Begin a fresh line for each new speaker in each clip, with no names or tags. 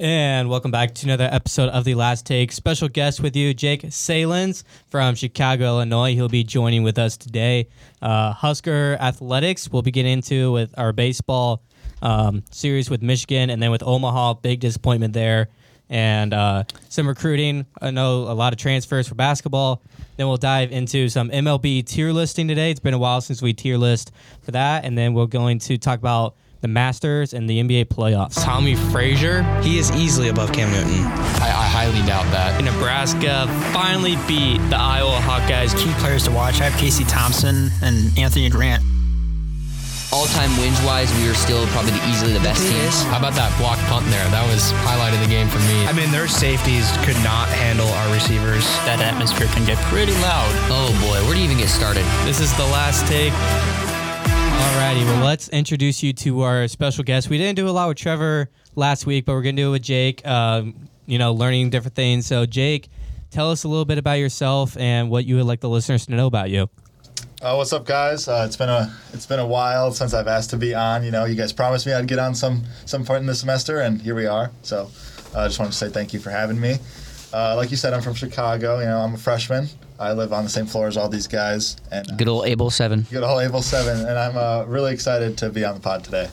And welcome back to another episode of The Last Take. Special guest with you, Jake Saelens from Chicago, Illinois. He'll be joining with us today. Uh, Husker Athletics, we'll be getting into with our baseball um, series with Michigan and then with Omaha. Big disappointment there. And uh, some recruiting. I know a lot of transfers for basketball. Then we'll dive into some MLB tier listing today. It's been a while since we tier list for that. And then we're going to talk about the Masters and the NBA playoffs.
Tommy Frazier,
He is easily above Cam Newton.
I, I highly doubt that.
Nebraska finally beat the Iowa Hawkeyes.
key players to watch. I have Casey Thompson and Anthony Grant.
all-time wins wise, we are still probably the, easily the best team.
How about that block punt there? That was highlighted the game for me.
I mean, their safeties could not handle our receivers.
That atmosphere can get pretty loud.
Oh boy, where do you even get started?
This is the last take. Alrighty, well, let's introduce you to our special guest. We didn't do a lot with Trevor last week, but we're going to do it with Jake, um, you know, learning different things. So, Jake, tell us a little bit about yourself and what you would like the listeners to know about you.
Uh, what's up, guys? Uh, it's been a it's been a while since I've asked to be on. You know, you guys promised me I'd get on some some point in the semester, and here we are. So, uh, I just wanted to say thank you for having me. Uh, like you said, I'm from Chicago. You know, I'm a freshman. I live on the same floor as all these guys, and uh,
Good old Abel Seven.
good old Abel Seven. And I'm uh, really excited to be on the pod today.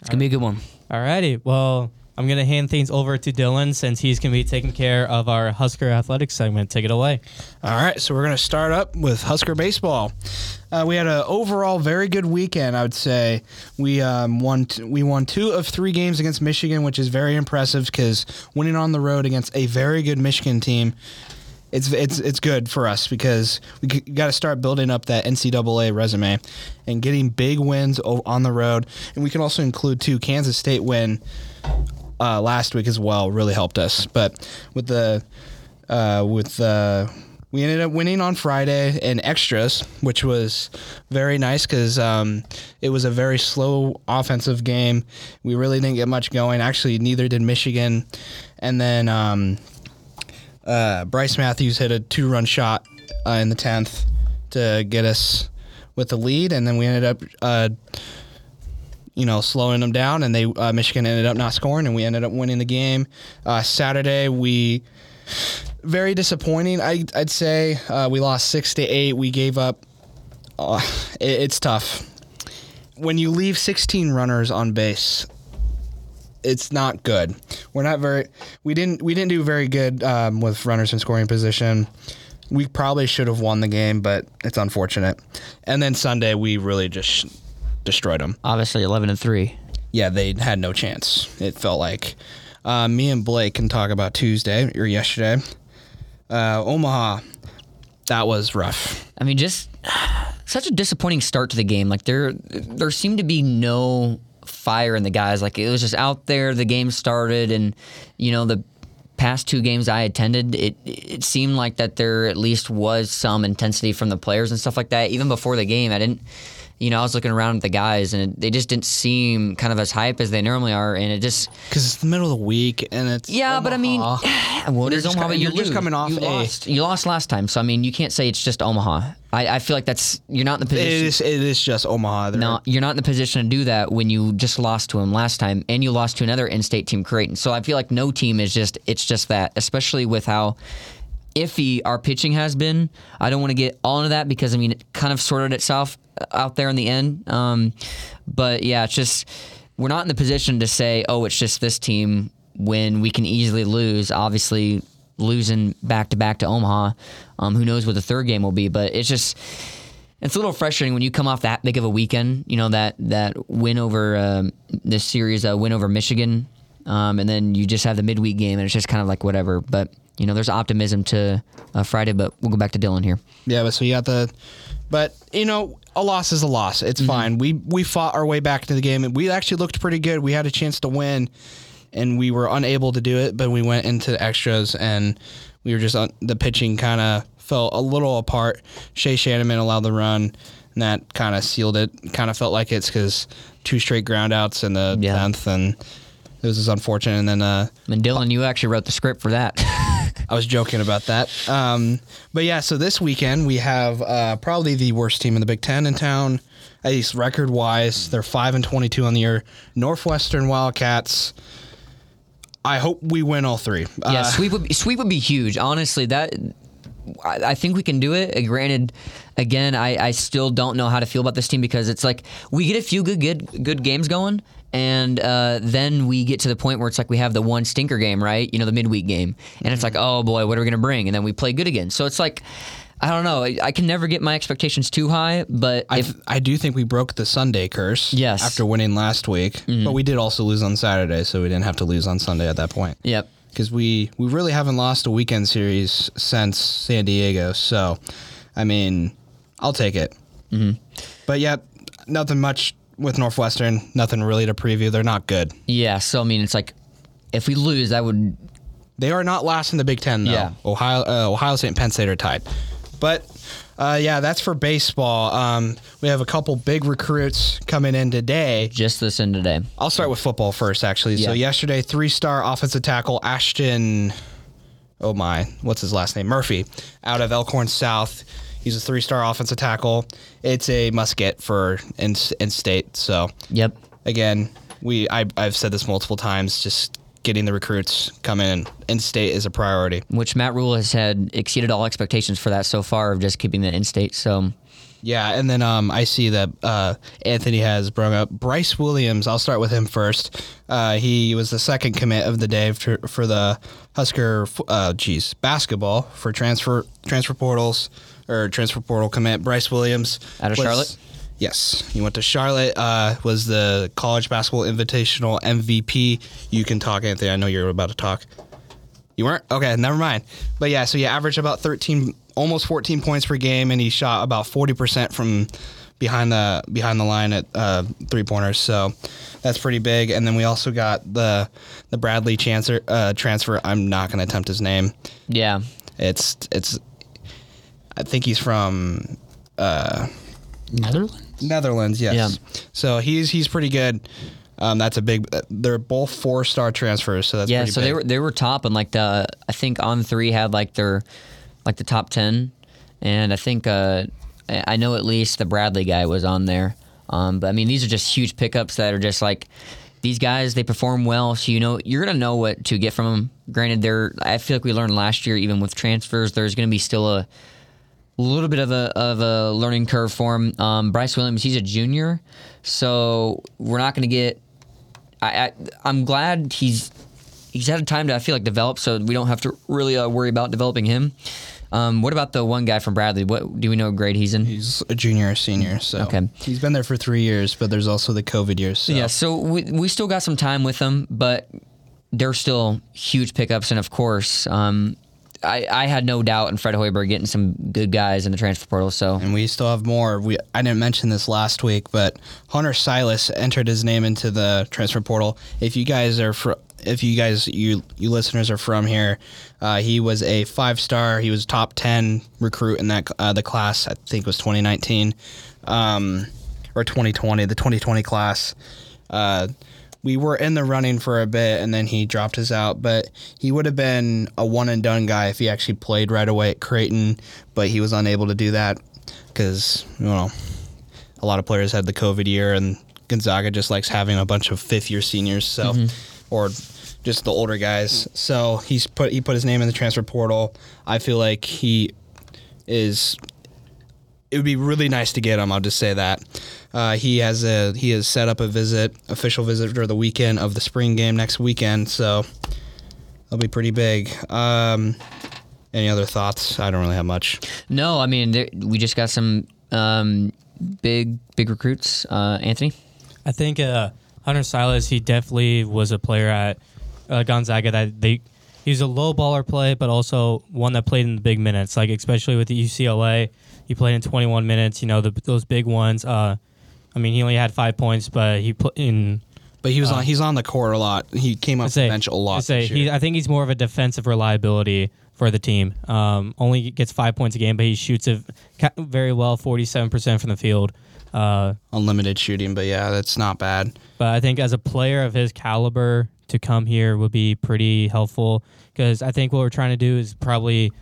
It's gonna be a good one.
All righty. well, I'm going to hand things over to Dylan since he's going to be taking care of our Husker Athletics segment. Take it away.
All right, so we're going to start up with Husker baseball. Uh, we had an overall very good weekend, I would say. We um, won t- we won two of three games against Michigan, which is very impressive because winning on the road against a very good Michigan team, it's it's it's good for us because we got to start building up that NCAA resume and getting big wins o- on the road. And we can also include two Kansas State win uh, last week as well really helped us. But with the uh, with the we ended up winning on Friday in extras, which was very nice because um, it was a very slow offensive game. We really didn't get much going. Actually, neither did Michigan. And then um, uh, Bryce Matthews hit a two-run shot uh, in the tenth to get us with the lead, and then we ended up uh, you know, slowing them down, and they uh, Michigan ended up not scoring, and we ended up winning the game. Uh, Saturday, we very disappointing. I, I'd say uh, we lost six to eight. We gave up. Uh, it, it's tough when you leave 16 runners on base. It's not good. We're not very. We didn't. We didn't do very good um, with runners in scoring position. We probably should have won the game, but it's unfortunate. And then Sunday, we really just destroyed them
Obviously, eleven and three.
yeah, they had no chance. It felt like. Uh, me and Blake can talk about Tuesday or yesterday. Uh, Omaha, that was rough.
I mean, just such a disappointing start to the game. Like there, there seemed to be no fire in the guys. Like it was just out there. The game started, and you know the past two games I attended, it it seemed like that there at least was some intensity from the players and stuff like that. Even before the game, I didn't. You know, I was looking around at the guys, and it, they just didn't seem kind of as hype as they normally are, and it just
Because it's the middle of the week and it's.
yeah, but I mean,
Omaha.
well, it
You're just
Omaha, but
you're just coming off
You
a-
lost. You lost last time, so I mean, you can't say it's just Omaha. I, I feel like that's you're not in the position.
is, it is just Omaha. They're-
No, you're not in the position to do that when you just lost to him last time, and you lost to another in-state team, Creighton. So I feel like no team is just it's just that, especially with how iffy our pitching has been. I don't want to get all into that because I mean it kind of sorted itself out there in the end. Um, but yeah, it's just we're not in the position to say, oh, it's just this team when we can easily lose. Obviously, losing back to back to Omaha. Um, who knows what the third game will be? But it's just it's a little frustrating when you come off that big of a weekend. You know that that win over um, this series, uh, win over Michigan, um, and then you just have the midweek game, and it's just kind of like whatever. But you know, there's optimism to uh, Friday. But we'll go back to Dylan here.
Yeah, but so you got the, but you know, a loss is a loss. It's fine. We we fought our way back to the game, and we actually looked pretty good. We had a chance to win, and we were unable to do it. But we went into extras, and we were just on, the pitching kind of fell a little apart. Shay Schanaman allowed the run, and that kind of sealed it. Kind of felt like it's because two straight groundouts in the
Yeah.
tenth, and it was just unfortunate. And then uh,
And Dylan, you actually wrote the script for that.
I was joking about that. Um, but yeah, so this weekend we have uh, probably the worst team in the Big Ten in town, at least record wise. They're five and twenty-two on the year. Northwestern Wildcats. I hope we win all three.
Yeah,
Uh,
sweep would be, sweep would be huge. Honestly, that I, I think we can do it. Uh, Granted, again, I, I still don't know how to feel about this team because it's like we get a few good good good games going, and uh, then we get to the point where it's like we have the one stinker game, right? You know, the midweek game, and it's like, oh boy, what are we gonna bring? And then we play good again. So it's like. I don't know. I, I can never get my expectations too high, but
I,
if
I do think we broke the Sunday curse.
Yes. Mm-hmm.
After winning last week, but we did also lose on Saturday, so we didn't have to lose on Sunday at that point.
yep,
Because we we really haven't lost a weekend series since San Diego. So, I mean, I'll take it. Mm-hmm. But yeah, nothing much with Northwestern. Nothing really to preview. They're not good.
yeah. So I mean, it's like if we lose, I would
They are not last in the Big Ten though.
Yeah.
Ohio, uh, Ohio State, and Penn State are tied. But uh, yeah, that's for baseball. Um, we have a couple big recruits coming in today.
just listen today.
I'll start with football first, actually. So yesterday, three-star offensive tackle Ashton, oh my, what's his last name? Murphy, out of Elkhorn South. He's a three-star offensive tackle. It's a must get for in, in state. So
Yep.
again, we I, I've said this multiple times. Just getting the recruits come in in state is a priority.
which Matt Rhule has had exceeded all expectations for that so far of just keeping the in state. So
Yeah, and then um, I see that uh, Anthony has brought up Bryce Williams. I'll start with him first. Uh, he was the second commit of the day for, for the Husker, f- uh, geez, basketball for transfer transfer portals or transfer portal commit. Bryce Williams
Out of
was-
Charlotte?
Yes, he went to Charlotte. Uh, was the college basketball invitational MVP. You can talk, Anthony. I know you're about to talk. You weren't? Okay, never mind. But yeah, so he averaged about 13, almost 14 points per game, and he shot about 40% from behind the behind the line at uh, three pointers. So that's pretty big. And then we also got the the Bradley Chancer, uh, transfer. I'm not going to attempt his name.
yeah,
It's it's. I think he's from
Netherlands.
Netherlands. Yes.
Yeah.
So he's he's pretty good. Um, that's a big. They're both four star transfers, so that's
yeah.
pretty
So
big.
they were they were top and like the I think on three had like their like the top ten, and I think uh, I know at least the Bradley guy was on there. Um, but I mean these are just huge pickups that are just like these guys they perform well, so you know you're gonna know what to get from them. Granted, they're I feel like we learned last year even with transfers there's gonna be still a little bit of a of a learning curve for him. Um, Bryce Williams, he's a junior, so we're not going to get. I, I I'm glad he's he's had time to I feel like develop, so we don't have to really uh, worry about developing him. Um, what about the one guy from Bradley? What do we know? Grade he's in?
He's a junior or senior, so
Okay.
he's been there for three years. But there's also the COVID years. So.
Yeah, so we we still got some time with them, but they're still huge pickups, and of course, um, I I had no doubt in Fred Hoiberg getting some good guys in the transfer portal. So
and we still have more. We I didn't mention this last week, but Hunter Sallis entered his name into the transfer portal. If you guys are fr- if you guys you you listeners are from here, uh, he was a five star. He was top ten recruit in that uh, the class. I think was 2019, um, or 2020, the 2020 class. Uh, we were in the running for a bit, and then he dropped us out. But he would have been a one and done guy if he actually played right away at Creighton. But he was unable to do that because you know a lot of players had the COVID year, and Gonzaga just likes having a bunch of fifth year seniors, so mm-hmm. or just the older guys. So he's put he put his name in the transfer portal. I feel like he is. It would be really nice to get him. I'll just say that. Uh, he has a he has set up a visit, official visit for the weekend of the spring game next weekend. So that'll be pretty big. Um, any other thoughts? I don't really have much.
no, I mean there, we just got some um, big big recruits. Uh, Anthony.
I think uh, Hunter Sallis, he definitely was a player at uh, Gonzaga that they. He was a low baller play, but also one that played in the big minutes. Like especially with the UCLA, he played in 21 minutes. You know the, those big ones. Uh, I mean, he only had five points, but he put in.
But he was on he's on the court a lot. He came up
say,
the bench a lot.
I say he. I think he's more of a defensive reliability for the team. Um, only gets five points a game, but he shoots it very well, 47% from the field. Uh,
unlimited shooting, but yeah, that's not bad.
But I think as a player of his caliber to come here would be pretty helpful because I think what we're trying to do is probably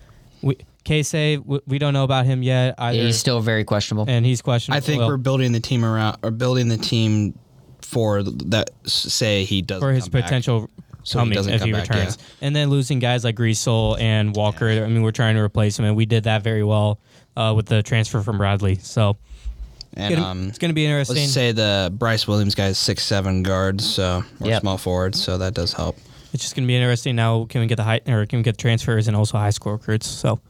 we Casey we, we don't know about him yet either,
He's still very questionable.
and he's questionable.
I think
well,
we're building the team around or building the team for that. Say he does
for his potential
So
I
he doesn't
if
come
he
back.
returns. And then losing guys like Griesel and Walker. I mean, we're trying to replace him, and we did that very well uh, with the transfer from Bradley. So
Yeah. And
gonna-
um,
it's going to be interesting.
let's say the Bryce Williams guy is six seven guards, so or
Yep.
small forward, so that does help.
It's just going to be interesting. Now, can we get the high or can we get transfers and also high school recruits? So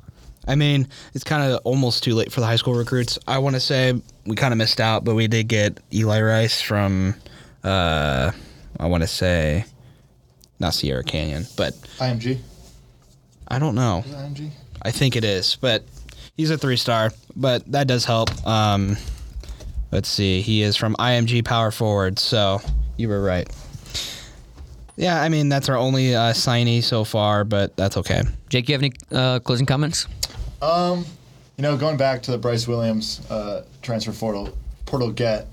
I mean, it's kind of almost too late for the high school recruits. I want to say we kind of missed out, but we did get Eli Rice from, uh, I want to say, not Sierra Canyon, but
IMG.
I don't know.
Is it IMG?
I think it is, but he's a three star, but that does help. Um, let's see, he is from IMG Power Forward, so you were right. Yeah, I mean that's our only uh, signee so far, but that's okay.
Jake, you have any uh, closing comments?
Um, you know, going back to the Bryce Williams uh, transfer portal portal get.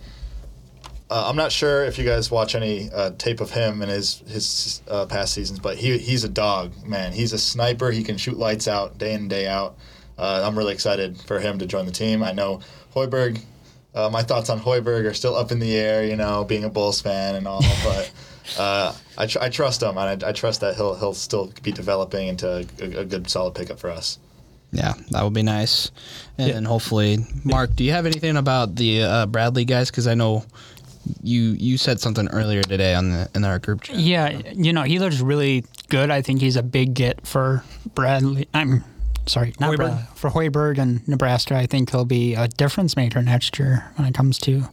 Uh, I'm not sure if you guys watch any uh, tape of him and his his uh, past seasons, but he he's a dog, man. He's a sniper. He can shoot lights out day in and day out. Uh, I'm really excited for him to join the team. I know Hoiberg. Uh, my thoughts on Hoiberg are still up in the air, you know, being a Bulls fan and all, but uh, I, tr- I trust him, and I, I trust that he'll he'll still be developing into a, a good, solid pickup for us.
Yeah, that would be nice. And then hopefully, Mark, do you have anything about the uh, Bradley guys? Because I know you you said something earlier today on the in our group chat.
Yeah, you know, he looks really good. I think he's a big get for Bradley. I'm sorry, not
Hoiberg?
Brad, for Hoiberg and Nebraska. I think he'll be a difference maker next year when it comes to.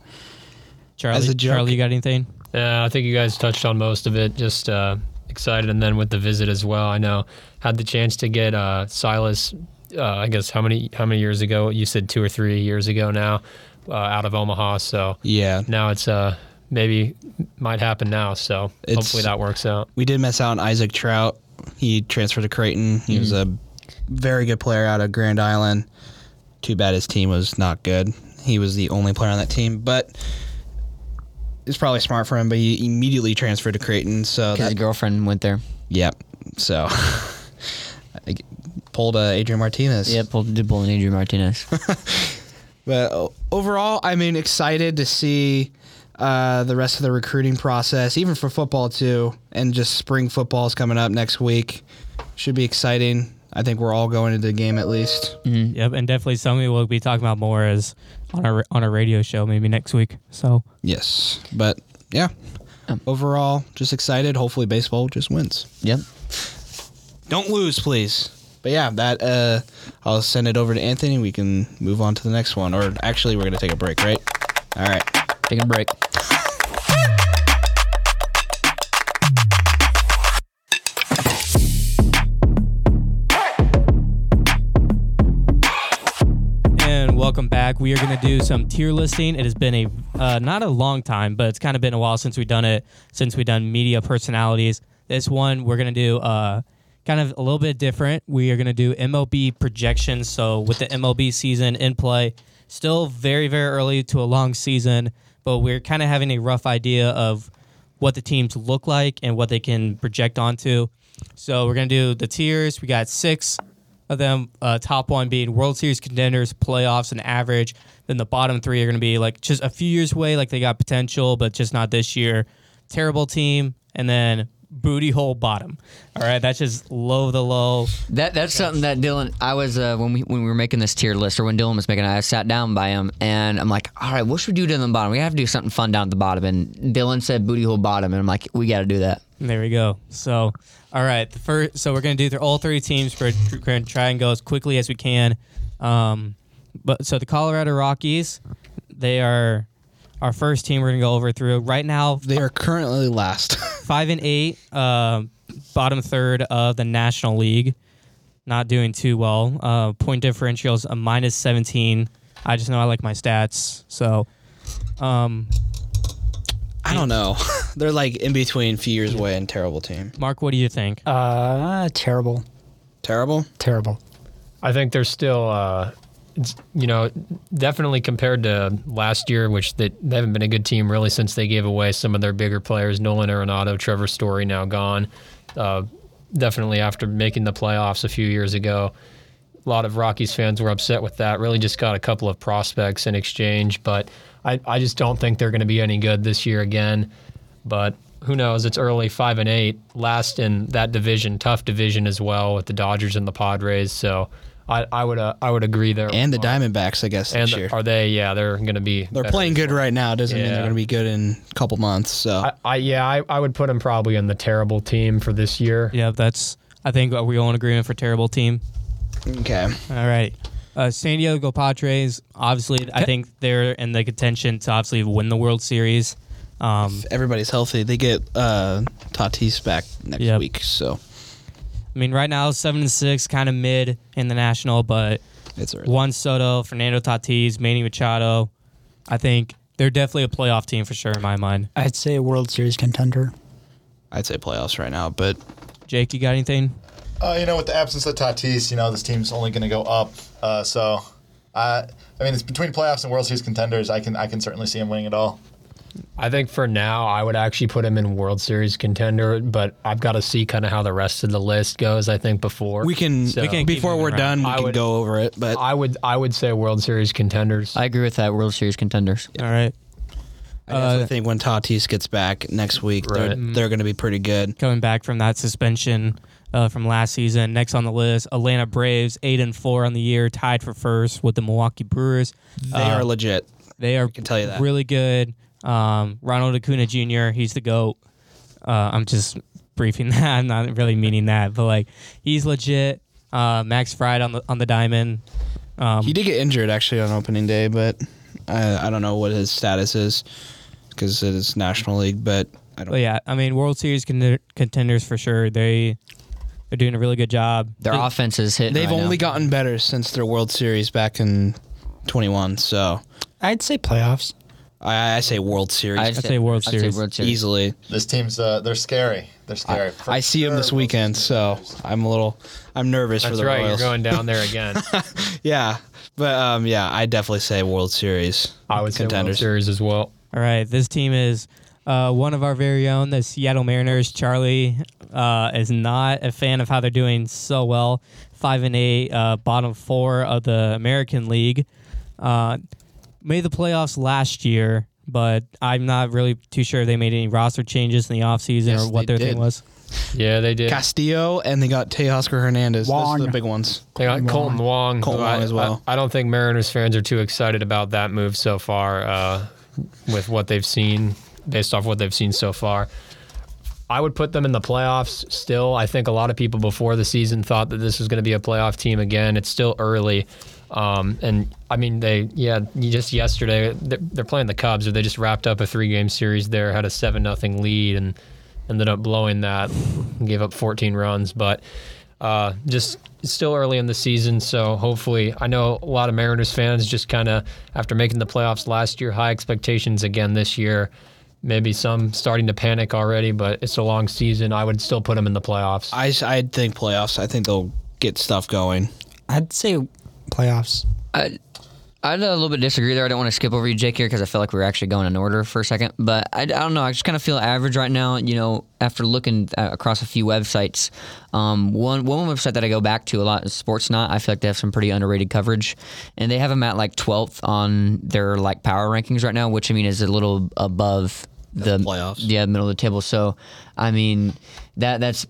Charlie,
As a
Charlie, you got anything?
Yeah, I think you guys touched on most of it. Just uh, excited, and then with the visit as well. I know had the chance to get uh, Sallis. Uh, I guess how many how many years ago? You said two or three years ago now, uh, out of Omaha. So
Yeah,
now it's uh maybe might happen now. So
It's-
hopefully that works out.
we did miss out on Isaac Traudt. He transferred to Creighton. He was a very good player out of Grand Island. Too bad his team was not good. He was the only player on that team, but it's probably smart for him. But he immediately transferred to Creighton, so
Because his
that,
girlfriend went there.
yep. So I pulled uh, Adrian Martinez.
Yeah, pulled, did pull an Adrian Martinez.
But overall, I mean, excited to see uh, the rest of the recruiting process, even for football too, and just spring football is coming up next week. Should be exciting. I think we're all going into the game at least.
Yep, and definitely something we'll be talking about more as on our on our radio show maybe next week. So
Yes, but yeah. Overall, just excited. Hopefully, baseball just wins.
yep.
Don't lose, please. But yeah, that uh, I'll send it over to Anthony. We can move on to the next one. Or actually, we're gonna take a break, right? All right.
Taking a break.
Welcome back. We are going to do some tier listing. It has been a uh, not a long time, but it's kind of been a while since we've done it. Since we've done media personalities. This one we're going to do uh, kind of a little bit different. We are going to do MLB projections. So with the MLB season in play, still very very early to a long season, but we're kind of having a rough idea of what the teams look like and what they can project onto. So we're gonna do the tiers. We got six of them. Uh, top one being World Series contenders, playoffs, and average. Then the bottom three are gonna be like just a few years away, like they got potential, but just not this year. Terrible team, and then booty hole bottom. All right, that's just low of the low.
That that's something that Dylan. I was uh, when we when we were making this tier list, or when Dylan was making it, I sat down by him and I'm like, all right, what should we do to the bottom? We have to do something fun down at the bottom. And Dylan said booty hole bottom, and I'm like, we got to do that.
There we go. So, all right, the first. So we're gonna do through all three teams. We're gonna try and go as quickly as we can. Um, but so the Colorado Rockies, they are our first team. We're gonna go over through right now.
They are currently last.
Five and eight, um, bottom third of the National League. Not doing too well. Uh, point differentials a minus seventeen. I just know I like my stats. So, um,
I don't know. They're like in between, few years away, and terrible team.
Mark, what do you think?
Uh, terrible,
Terrible.
terrible.
I think they're still, uh, it's, you know, definitely compared to last year, which they, they haven't been a good team really since they gave away some of their bigger players. Nolan Arenado, Trevor Story now gone. Uh, definitely after making the playoffs a few years ago. A lot of Rockies fans were upset with that. Really just got a couple of prospects in exchange, but I, I just don't think they're going to be any good this year again. But who knows? It's early, five and eight, last in that division, tough division as well with the Dodgers and the Padres. So I, I would uh, I would agree there.
And the Diamondbacks, I guess,
And
this year.
are they? Yeah, they're going to be.
They're playing good
year.
right now. Doesn't mean they're going to be good in a couple months. So
I, I yeah, I, I would put them probably in the terrible team for this year.
Yeah, that's. I think we all in agreement for terrible team.
okay,
All right. Uh, San Diego Padres, obviously, I think they're in the contention to obviously win the World Series. Um,
everybody's healthy. They get uh, Tatis back next
Yep.
week, so
I mean, right now, 7 and 6, kind of mid in the National, but
it's early.
Juan Soto, Fernando Tatis, Manny Machado, I think they're definitely a playoff team for sure in my mind.
I'd say a World Series contender.
I'd say playoffs right now, but
Jake, you got anything?
Uh, you know, with the absence of Tatis, you know, this team's only going to go up. Uh, so, I, I mean, it's between playoffs and World Series contenders. I can, I can certainly see him winning it all.
I think for now, I would actually put him in World Series contender, but I've got to see kind of how the rest of the list goes. I think before
we can
So-
We can
before we're
around.
done, we
I
can
would-
go over it. But
I would I would say World Series contenders.
I agree with that. World Series contenders.
All right.
I
uh,
think when Tatis gets back next week, they're, they're going to be pretty good.
Coming back from that suspension uh, from last season. Next on the list, Atlanta Braves, 8 and 4 on the year, tied for first with the Milwaukee Brewers.
They
Uh,
are legit.
They are
can tell you that.
really good. Um, Ronald Acuna Jr. He's the goat. Uh, I'm just briefing that. I'm not really meaning that, but like he's legit. Uh, Max Fried on the on the diamond. Um,
He did get injured actually on opening day, but I, I don't know what his status is because it is National League. But I don't.
but yeah, I mean World Series con- contenders for sure. They they're doing a really good job.
Their
They-
offense is hitting.
They've
right
only
now.
gotten better since their World Series back in 21. So
I'd say playoffs.
I, I say World Series
I'd say World
I'd say
Series.
World Series.
easily.
This team's, uh, they're scary. They're scary. For
I see them this weekend, so. I'm a little I'm nervous for the
right.
Royals.
You're going down there again.
yeah, but um, yeah, I definitely say World Series.
I would say World. Series as well.
All right, this team is uh, one of our very own, the Seattle Mariners. Charlie uh, is not a fan of how they're doing so well. Five and eight, uh, bottom four of the American League. Uh, made the playoffs last year, but I'm not really too sure they made any roster changes in the offseason
Yes,
or what
they
their thing was.
Yeah, they did.
Castillo and they got Teoscar Hernandez. Those are
Wong.
the big ones.
They got Kolten Wong.
Kolten
who
Wong
I,
as well.
I, I don't think Mariners fans are too excited about that move so far, uh, with what they've seen, based off what they've seen so far. I would put them in the playoffs still. I think a lot of people before the season thought that this was going to be a playoff team again. It's still early. Um, and I mean, they, yeah, just yesterday, they're, they're playing the Cubs, or they just wrapped up a three game series there, had a 7 nothing lead, and ended up blowing that, gave up 14 runs. But uh, just still early in the season, so hopefully, I know a lot of Mariners fans just kind of after making the playoffs last year, high expectations again this year. Maybe some starting to panic already, but it's a long season. I would still put them in the playoffs.
I I think playoffs. I think they'll get stuff going.
I'd say playoffs.
I, I'd a little bit disagree there. I don't want to skip over you, Jake, here because I feel like we are actually going in order for a second. But I, I don't know. I just kind of feel average right now. You know, after looking uh, across a few websites, um, one one website that I go back to a lot is Sportsnaut. I feel like they have some pretty underrated coverage, and they have them at like 12th on their like power rankings right now, which I mean is a little above the
playoffs.
Yeah, middle of the table. So, I mean, that that's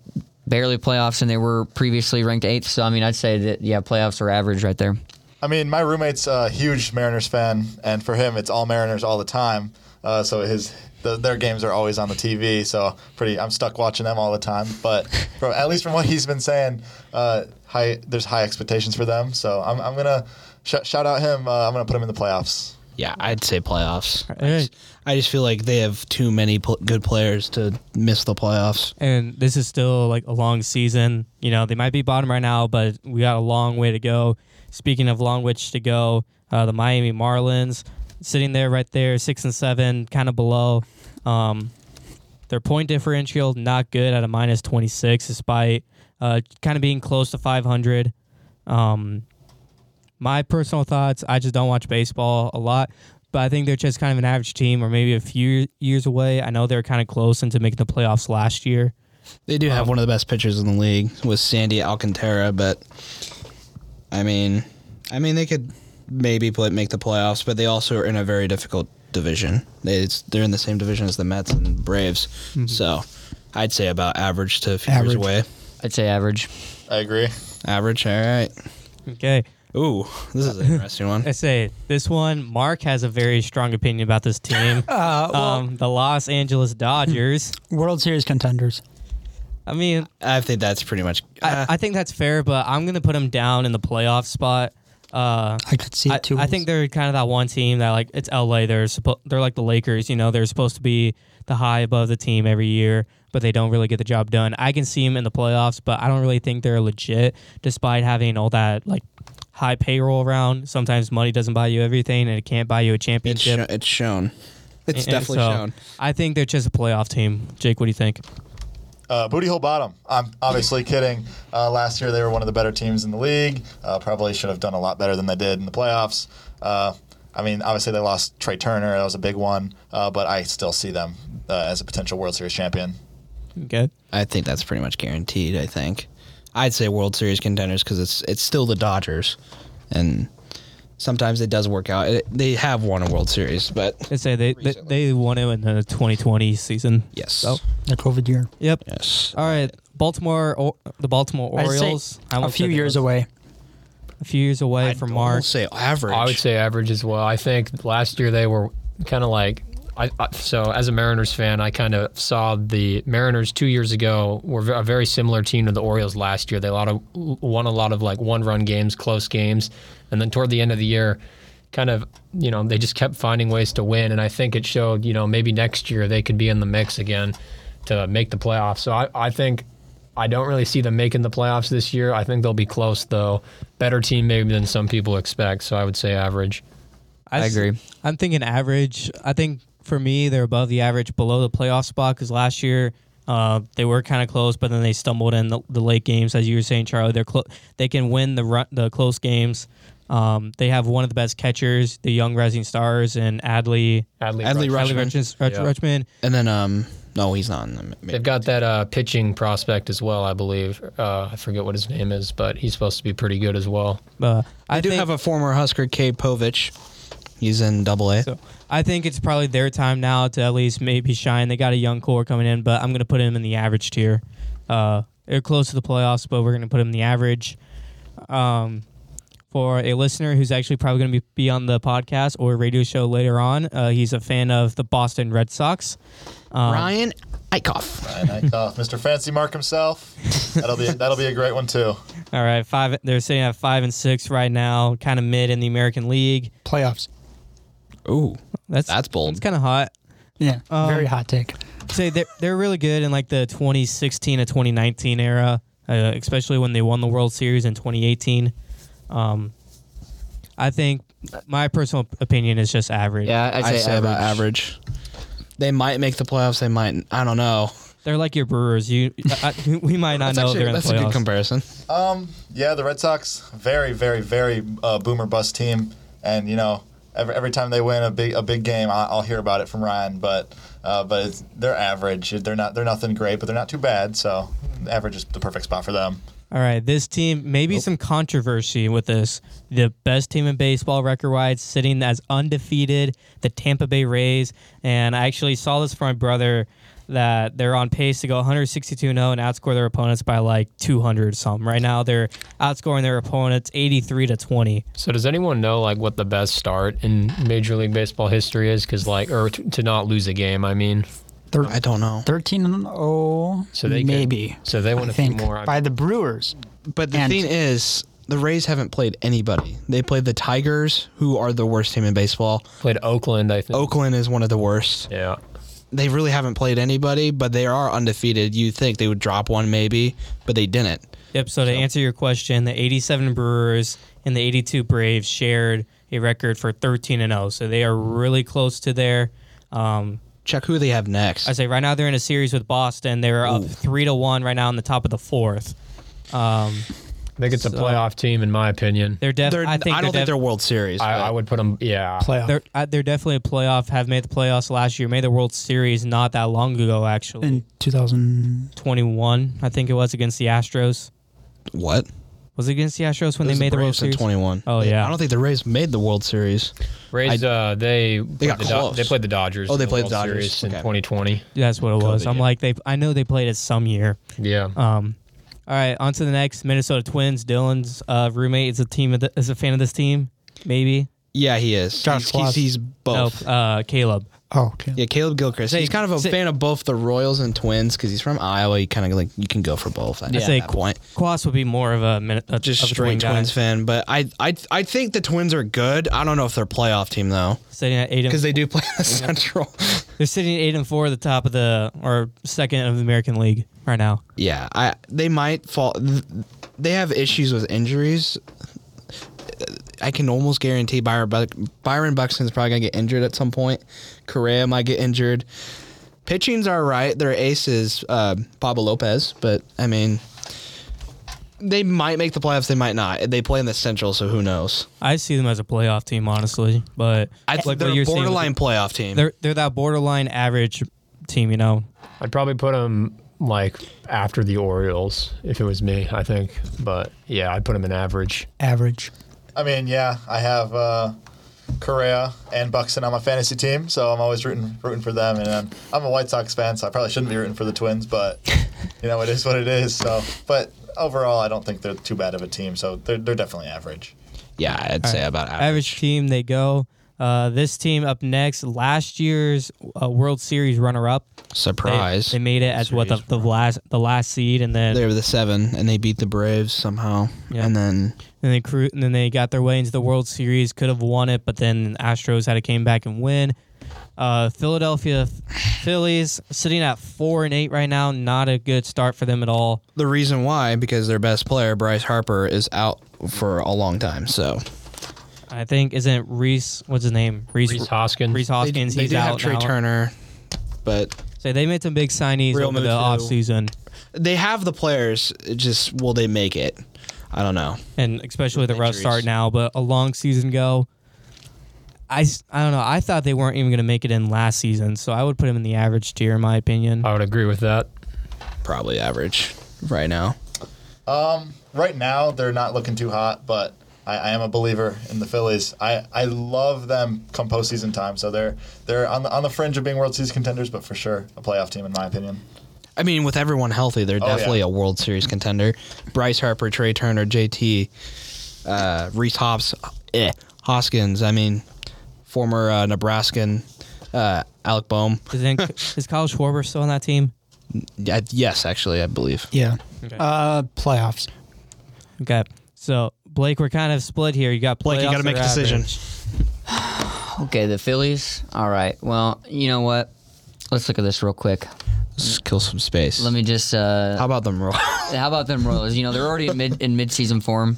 barely playoffs, and they were previously ranked eighth. So, I mean, I'd say that yeah, playoffs are average right there.
I mean, my roommate's a huge Mariners fan, and for him, it's all Mariners all the time. Uh, so his the, their games are always on the TV. So pretty, I'm stuck watching them all the time. But from, at least from what he's been saying, uh, high there's high expectations for them. So I'm, I'm gonna sh- shout out him. Uh, I'm gonna put him in the playoffs.
Yeah, I'd say playoffs.
All right.
I just feel like they have too many pl- good players to miss the playoffs.
and this is still like a long season. You know, they might be bottom right now, but we got a long way to go. Speaking of long which to go, uh, the Miami Marlins sitting there right there, six and seven, kind of below. Um, their point differential not good at a minus twenty six, despite uh, kind of being close to five hundred. Um, my personal thoughts, I just don't watch baseball a lot, but I think they're just kind of an average team, or maybe a few years away. I know they're kind of close into making the playoffs last year.
They do have um, one of the best pitchers in the league with Sandy Alcantara, but I mean, I mean they could maybe play, make the playoffs, but they also are in a very difficult division. They, it's, they're in the same division as the Mets and Braves. Mm-hmm. So I'd say about average to a few years away.
I'd say average.
I agree.
Average. All right.
Okay.
Ooh, this is an interesting one.
I say this one. Mark has a very strong opinion about this team.
Uh, well,
um, the Los Angeles Dodgers.
World Series contenders.
I mean,
I think that's pretty much. Uh,
I, I think that's fair, but I'm gonna put them down in the playoff spot. Uh,
I could see
I,
it too.
I think they're kind of that one team that like it's LA. They're suppo- they're like the Lakers. You know, they're supposed to be the high above the team every year, but they don't really get the job done. I can see them in the playoffs, but I don't really think they're legit, despite having all that like high payroll around. Sometimes money doesn't buy you everything, and it can't buy you a
it's,
championship.
it's shown. It's
And- and
definitely
so,
shown.
I think they're just a playoff team. Jake, what do you think?
Uh, booty hole bottom. I'm obviously kidding. Uh, last year they were one of the better teams in the league. Uh, probably should have done a lot better than they did in the playoffs. Uh, I mean, obviously they lost Trea Turner. That was a big one. Uh, but I still see them uh, as a potential World Series champion.
Good.
I think that's pretty much guaranteed. I think. I'd say World Series contenders because it's it's still the Dodgers, and sometimes it does work out. It, they have won a World Series, but
I say they, they they won it in the 2020 season.
yes,
So
the COVID year.
yep.
yes.
All right, Baltimore, or, the Baltimore
I'd say
Orioles. I
a few years away.
A few years away
I'd
from
almost
Mark.
say average.
I would say average as well. I think last year they were kind of like. I, I, so as a Mariners fan, I kind of saw the Mariners two years ago were a very similar team to the Orioles last year. They a lot of won a lot of like one-run games, close games, and then toward the end of the year, kind of you know they just kept finding ways to win. And I think it showed you know maybe next year they could be in the mix again to make the playoffs. So I, I think I don't really see them making the playoffs this year. I think they'll be close though. Better team maybe than some people expect. So I would say average.
I agree.
I'm thinking average. I think for me, they're above the average, below the playoff spot because last year uh, they were kind of close, but then they stumbled in the, the late games, as you were saying, Charlie. They're clo- they can win the run- the close games. Um, they have one of the best catchers, the young rising stars, and Adley
Adley,
Adley
Rutschman.
Adley
Rutschman.
Rutschman.
Yeah.
Rutschman.
and then um, no, he's not in the.
They've got that uh, pitching prospect as well, I believe. Uh, I forget what his name is, but he's supposed to be pretty good as well.
Uh,
I
I
do
think,
have a former Husker, Cade Povich. He's in Double A.
So I think it's probably their time now to at least maybe shine. They got a young core coming in, but I'm going to put him in the average tier. Uh, they're close to the playoffs, but we're going to put him in the average. Um, for a listener who's actually probably going to be, be on the podcast or radio show later on, uh, he's a fan of the Boston Red Sox. Um,
Ryan Eichhoff.
Ryan Eichhoff, Mr. Fancy Mark himself. That'll be that'll be a great one too.
All right, five. They're sitting at five and six right now, kind of mid in the American League.
Playoffs.
Ooh,
That's
That's bold.
It's kind of hot.
Yeah,
Um,
very hot take.
say they're they're really good in like the 2016 to 2019 era, uh, especially when they won the World Series in 2018. Um, I think my personal opinion is just average.
Yeah, I'd
I'd
say,
say, about average. They might make the playoffs. They might. I don't know.
they're like your Brewers. You, I, we might not
That's,
know
actually,
they're in the
that's a good
playoffs.
comparison.
Um, yeah, the Red Sox, very, very, very uh, boomer bust team, and you know, every, every time they win a big a big game, I, I'll hear about it from Ryan. But uh, but it's, they're average. They're not they're nothing great, but they're not too bad. So average is the perfect spot for them.
All right, this team maybe some controversy with this. The best team in baseball record wise, sitting as undefeated, the Tampa Bay Rays, and I actually saw this from my brother that they're on pace to go 162 0 and outscore their opponents by like 200 something. Right now, they're outscoring their opponents 83 to 20.
So does anyone know like what the best start in Major League Baseball history is? Because like, or t- to not lose a game. I mean,
Thir-
I don't know.
13 and 0.
So they could-
maybe.
so they want
I
a few
think
more.
by the Brewers.
But the
And-
thing is, the Rays haven't played anybody. They played the Tigers, who are the worst team in baseball.
played Oakland. I think.
Oakland is one of the worst.
Yeah.
They really haven't played anybody, but they are undefeated. You'd think they would drop one maybe, but they didn't.
Yep. So to answer your question, the 87 Brewers and the 82 Braves shared a record for 13 and 0. So they are really close to there. Um,
Check who they have next.
I say right now they're in a series with Boston. They're up three to one right now in the top of the fourth. Um,
I think it's a playoff team in my opinion.
they're definitely.
They're-
I think
I don't
they're,
think they're World Series.
I, I would put them. Yeah.
Playoff.
they're uh, they're definitely a playoff. Have made the playoffs last year. Made the World Series not that long ago. Actually,
in
2021, I think it was against the Astros.
what?
Was it against the Astros when they made the World
Braves in
Series?
21.
Oh,
They-
yeah.
I don't think the Rays made the World Series.
Rays, uh, they they
got
the
close.
they played the Dodgers.
Oh, they
in the
played
World
the Dodgers.
Series in 2020.
That's what it was.
COVID,
I'm
yeah.
like they. I know they played it some year.
Yeah.
Um, all right, on to the next Minnesota Twins. Dylan's uh, roommate is a team of the, is a fan of this team. Maybe
Yeah, he is.
Josh
he's, he's,
Klaus.
he's
no,
both.
uh, Caleb.
Oh, okay.
Yeah, Caleb Gilchrist.
Say-
he's kind of a
say-
fan of both the Royals and Twins because he's from Iowa. You kind of like you can go for both at
I say
that point.
Quas would be more of a, min- a
Just
of a
straight
Twin guy.
Twins fan, but I I I think the Twins are good. I don't know if they're a playoff team though
Sitting at eight and
because they do play in the Central.
they're sitting at eight and four at the top of the or second of the American League right now.
yeah, I they might fall. th- They have issues with injuries. I can almost guarantee Byron Buck, Byron Buxton's probably gonna get injured at some point. Correa might get injured. Pitching's all right. Their ace is uh, Pablo Lopez, but I mean, they might make the playoffs. They might not. They play in the Central, so who knows?
I see them as a playoff team, honestly. But
I
like
they're a
you're saying
borderline playoff team.
They're they're that borderline average team, you know.
I'd probably put them like after the Orioles if it was me. I think, but yeah, I'd put them in average.
Average.
I mean, yeah, I have uh, Correa and Buxton on my fantasy team, so I'm always rooting rooting for them. And um, I'm a White Sox fan, so I probably shouldn't be rooting for the Twins, but you know, it is what it is. So, but overall, I don't think they're too bad of a team. So they're they're definitely average.
yeah, I'd say about average.
average team they go. Uh, this team up next, last year's uh, World Series runner-up.
Surprise.
they made it as what the, the last the last seed, and then
they were the seven, and they beat the Braves somehow.
Yeah.
And then
and they cru- and then they got their way into the World Series. Could have won it, but then Astros had to came back and win. Uh, Philadelphia Phillies sitting at four and eight right now. Not a good start for them at all.
the reason why, because their best player, Bryce Harper, is out for a long time. So
I think isn't Rhys what's his name Rhys
Rhys Hoskins.
Rhys
they,
Hoskins.
they
he's
did
out
have Trea
now.
Turner, but
So they made some big signees
Real
over the
Muto.
offseason.
they have the players. it Just will they make it? I don't know.
and especially with the rough start now, but a long season go. I, I don't know. I thought they weren't even going to make it in last season, so I would put him in the average tier, in my opinion.
I would agree with that.
Probably average right now.
Um, right now, they're not looking too hot, but I, I am a believer in the Phillies. I, I love them come postseason time, so they're they're on the on the fringe of being World Series contenders, but for sure a playoff team in my opinion.
I mean, with everyone healthy, they're
Oh, yeah.
definitely a World Series contender. Bryce Harper, Trea Turner, JT, uh, Rhys Hops, eh, Hoskins. I mean, former uh, Nebraskan uh, Alec Bohm.
Isn't, is Kyle Schwarber still on that team?
Yeah, yes, actually, I believe.
Yeah.
Okay.
Uh, playoffs.
Okay. So, Blake, we're kind of split here. You got
Blake, you gotta make
or
a decision.
Okay, the Phillies. All right. Well, you know what? Let's look at this real quick.
Let's kill some space.
Let me just. Uh,
How about them, Roy?
how about them Royals? You know, they're already in mid in mid season form.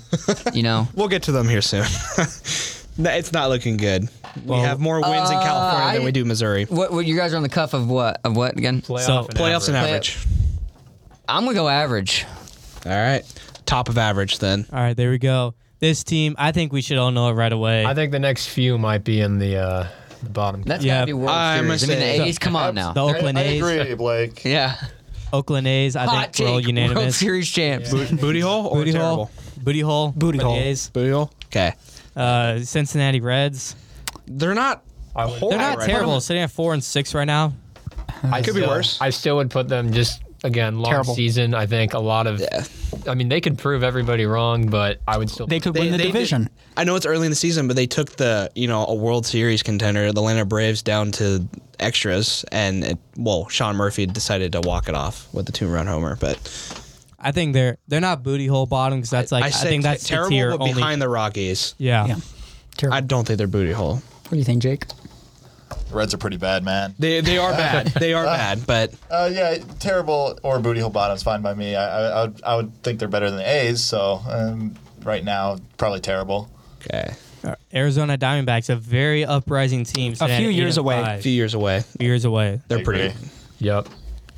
You know.
we'll get to them here soon. No, it's not looking good. we have more wins in
Uh,
California than we do Missouri.
What, what you guys are on the cuff of what of what again?
Playoff
So,
and
Playoffs and
average.
average.
I'm gonna go average.
All right. Top of average then.
All right, there we go. This team, I think we should all know it right away.
I think the next few might be in the, uh, the bottom.
That's
Yeah,
gotta be World
I'm
Series. I mean,
say-
the A's. Come on now.
the Oakland
I, I
A's.
agree, Blake.
Yeah.
Oakland A's, I
Hot
think we're all
take. World
unanimous.
Series champs.
Booty hole or
Booty
terrible?
hole. Booty hole.
Booty hole.
A's.
Booty hole. Okay.
Uh, Cincinnati Reds.
They're not.
I would-
They're not
right
terrible.
now.
Sitting at four and six right now.
I
Could be
still-
worse.
I still would put them just again long
Terrible.
season. I think a lot of.
Yeah.
I mean, they could prove everybody wrong, but I would still.
They could
They-
win the
they did-
division.
I know it's early in the season, but they took the you know a World Series contender, the Atlanta Braves, down to extras, and it, well, Sean Murphy decided to walk it off with the two-run homer. But
I think they're they're not booty hole bottom because that's like I,
said
think that's
t-
the
terrible,
tier
but
only.
behind the Rockies.
yeah.
Yeah. Terrible.
I don't think they're booty hole.
what do you think, Jake?
The Reds are pretty bad, man.
They they are bad. they are bad, but
Uh, yeah, terrible or booty hole bottom's fine by me. I, I, I, would, I would think they're better than the A's. So um, right now, probably terrible.
okay.
Uh, Arizona Diamondbacks, a very uprising team. A
few years away.
A few years away.
Few years away.
They're
I
pretty.
agree.
Yep.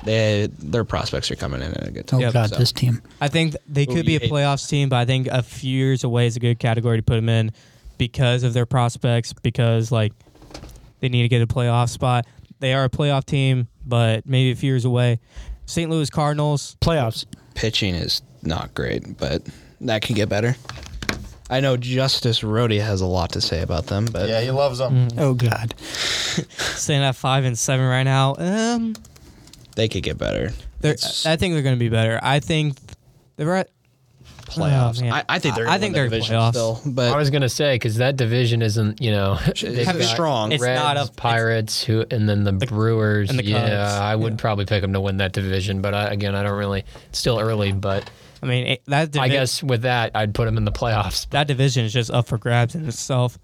They their prospects are coming in at a good
Oh
time.
Yep.
God,
so.
this team.
I think they
Who
could be
you
a
hate?
playoffs team, but I think a few years away is a good category to put them in because of their prospects. Because like they need to get a playoff spot. They are a playoff team, but maybe a few years away. St. Louis Cardinals.
Playoffs.
Pitching is not great, but that can get better. I know Justice Rhodey has a lot to say about them, but
Yeah, he loves them.
Oh God.
Staying at five and seven right now. Um,
they could get better.
I think they're going to be better. I think they're at
Playoffs.
Oh.
I, I think they're.
I
gonna
think they're
division
playoffs.
still,
I was gonna say because that division isn't, you know, they've
it's
got
strong.
It's
Reds,
not up-
Pirates, who, and then the, Brewers.
and the
yeah, I would
Yeah.
probably pick them to win that division, but I, again, I don't really. It's still early, but
I mean it, that. Divi-
I guess with that, I'd put them in the playoffs.
that division is just up for grabs in itself.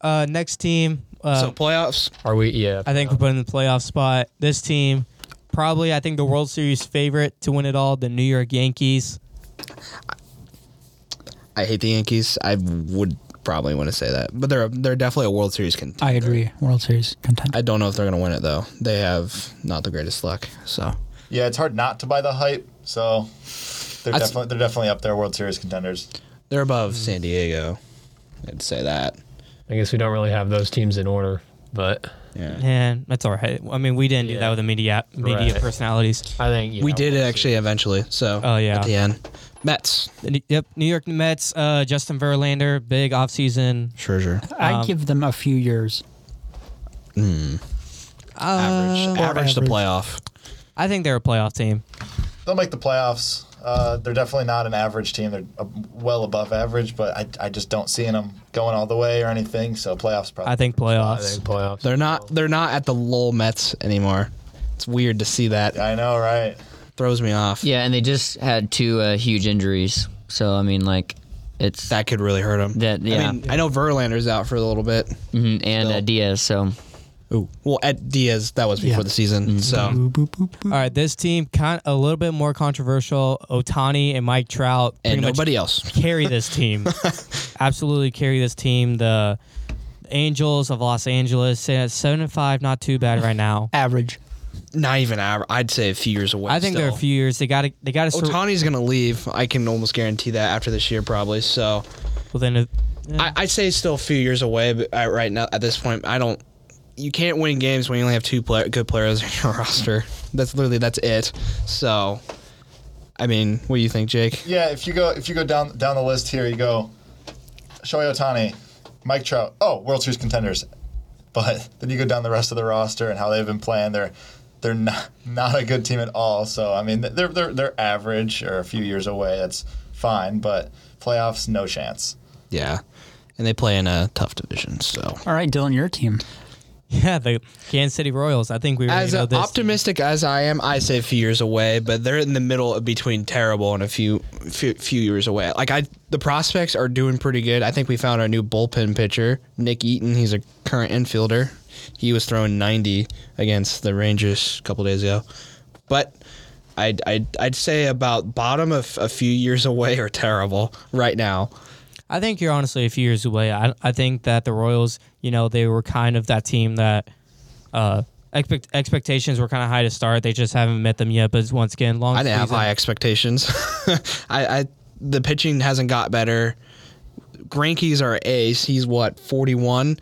Uh, next team. Uh,
so playoffs.
Are we? Yeah,
I think we're putting in the playoff spot. This team, probably, I think the World Series favorite to win it all, the New York Yankees.
I hate the Yankees. I would probably want to say that, but they're they're definitely a World Series contender.
I agree. World Series contender.
I don't know if they're going to win it though. They have not the greatest luck. So
Yeah, it's hard not to buy the hype. So they're
That's-
definitely they're definitely up there, World Series contenders.
they're above San Diego. I'd say that.
I guess we don't really have those teams in order, but
Yeah.
And that's all right. I mean, we didn't do that with the media media
Right.
personalities.
I think yeah,
we did it
we'll see.
actually eventually. So
Oh, yeah.
at the end, Mets.
Yep, New York Mets, uh, Justin Verlander, big offseason.
Scherzer.
I
Um,
give them a few years.
Average.
Uh,
average to
average.
playoff.
I think they're a playoff team.
They'll make the playoffs. Uh, they're definitely not an average team. They're uh, well above average, but I, I just don't see them going all the way or anything. So playoffs probably.
I think
I
playoffs.
think playoffs.
They're not. They're not at the lull Mets anymore. It's weird to see that.
I know, right?
Throws me off.
Yeah, and they just had two uh, huge injuries. So I mean, like, it's
That could really hurt them.
That- yeah.
I mean, I know Verlander's out for a little bit.
mhm, and uh, Diaz. So
Ooh. Well, at Diaz, that was before
Yeah.
the season. So
Boop, boop, boop, boop.
All right, this team kind a little bit more controversial. Ohtani and Mike Trout
and nobody else.
carry this team. Absolutely carry this team. The Angels of Los Angeles sitting at seven and five, not too bad right now.
Average.
Not even average. I'd say a few years away.
I think they're a few years. They got to they got to
Ohtani's gonna leave. I can almost guarantee that after this year, probably. So well
within a,
I, I'd say still a few years away. But I, right now, at this point, I don't. You can't win games when you only have two play, good players in your roster. That's literally that's it. So, I mean, what do you think, Jake?
Yeah, if you go if you go down down the list here, you go Shohei Ohtani, Mike Trout. Oh, World Series contenders. But then you go down the rest of the roster and how they've been playing. They're they're not not a good team at all. So I mean, they're they're they're average or a few years away. That's fine, but playoffs, no chance.
Yeah, and they play in a tough division. So,
All right, Dylan, your team.
yeah, the Kansas City Royals. I think we already
as
know this.
optimistic as I am, I say a few years away. But they're in the middle of between terrible and a few few, few years away. Like I, the prospects are doing pretty good. I think we found our new bullpen pitcher, Nick Eaton. He's a current infielder. He was throwing 90 against the Rangers a couple days ago. But I'd, I'd, I'd say about bottom of a few years away or terrible right now.
I think you're honestly a few years away. I, I think that the Royals, you know, they were kind of that team that uh, expect, expectations were kind of high to start. They just haven't met them yet. But once again, long
I didn't have high expectations. I, I the pitching hasn't got better. Greinke's our ace. He's what forty one.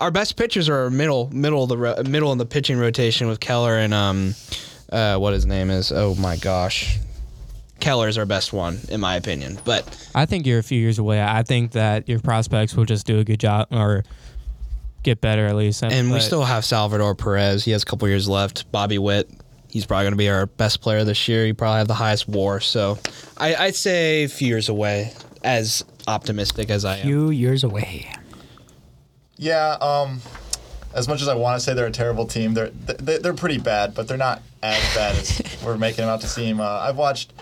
Our best pitchers are middle middle of the ro- middle in the pitching rotation with Keller and um uh what his name is. Oh my gosh. Keller's our best one in my opinion. But
I think you're a few years away. I think that your prospects will just do a good job or get better at least.
and we still have Salvador Perez. He has a couple years left. Bobby Witt. He's probably going to be our best player this year. He probably have the highest WAR. So I, I'd say a few years away. As optimistic as I am.
Few years away.
Yeah, um, as much as I want to say they're a terrible team, they're they- they're pretty bad, but they're not as bad as we're making them out to seem. Uh, I've watched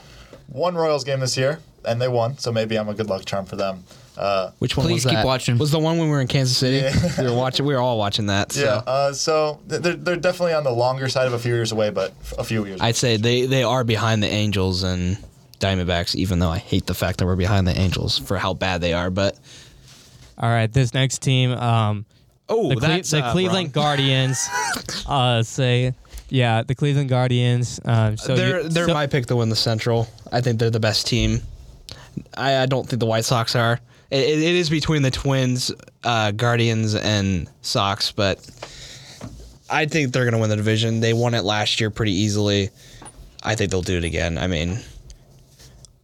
one Royals game this year, and they won, so maybe I'm a good luck charm for them. Uh,
Which one
Please
was
keep
that?
watching.
Was the one when we were in Kansas City?
Yeah.
we were watching. We were all watching that. So.
yeah, uh, so they're they're definitely on the longer side of a few years away, but f- a few years.
I'd say they they are behind the Angels and Diamondbacks. Even though I hate the fact that we're behind the Angels for how bad they are, but
all right, this next team, um,
oh,
the, Cle-
that's
the
uh,
Cleveland
wrong.
Guardians, uh, say, yeah, the Cleveland Guardians. Um, so
they're
you-
they're
so-
my pick to win the Central. I think they're the best team. I, I don't think the White Sox are. It, it it is between the Twins, uh, Guardians, and Sox, but I think they're going to win the division. They won it last year pretty easily. I think they'll do it again. I mean,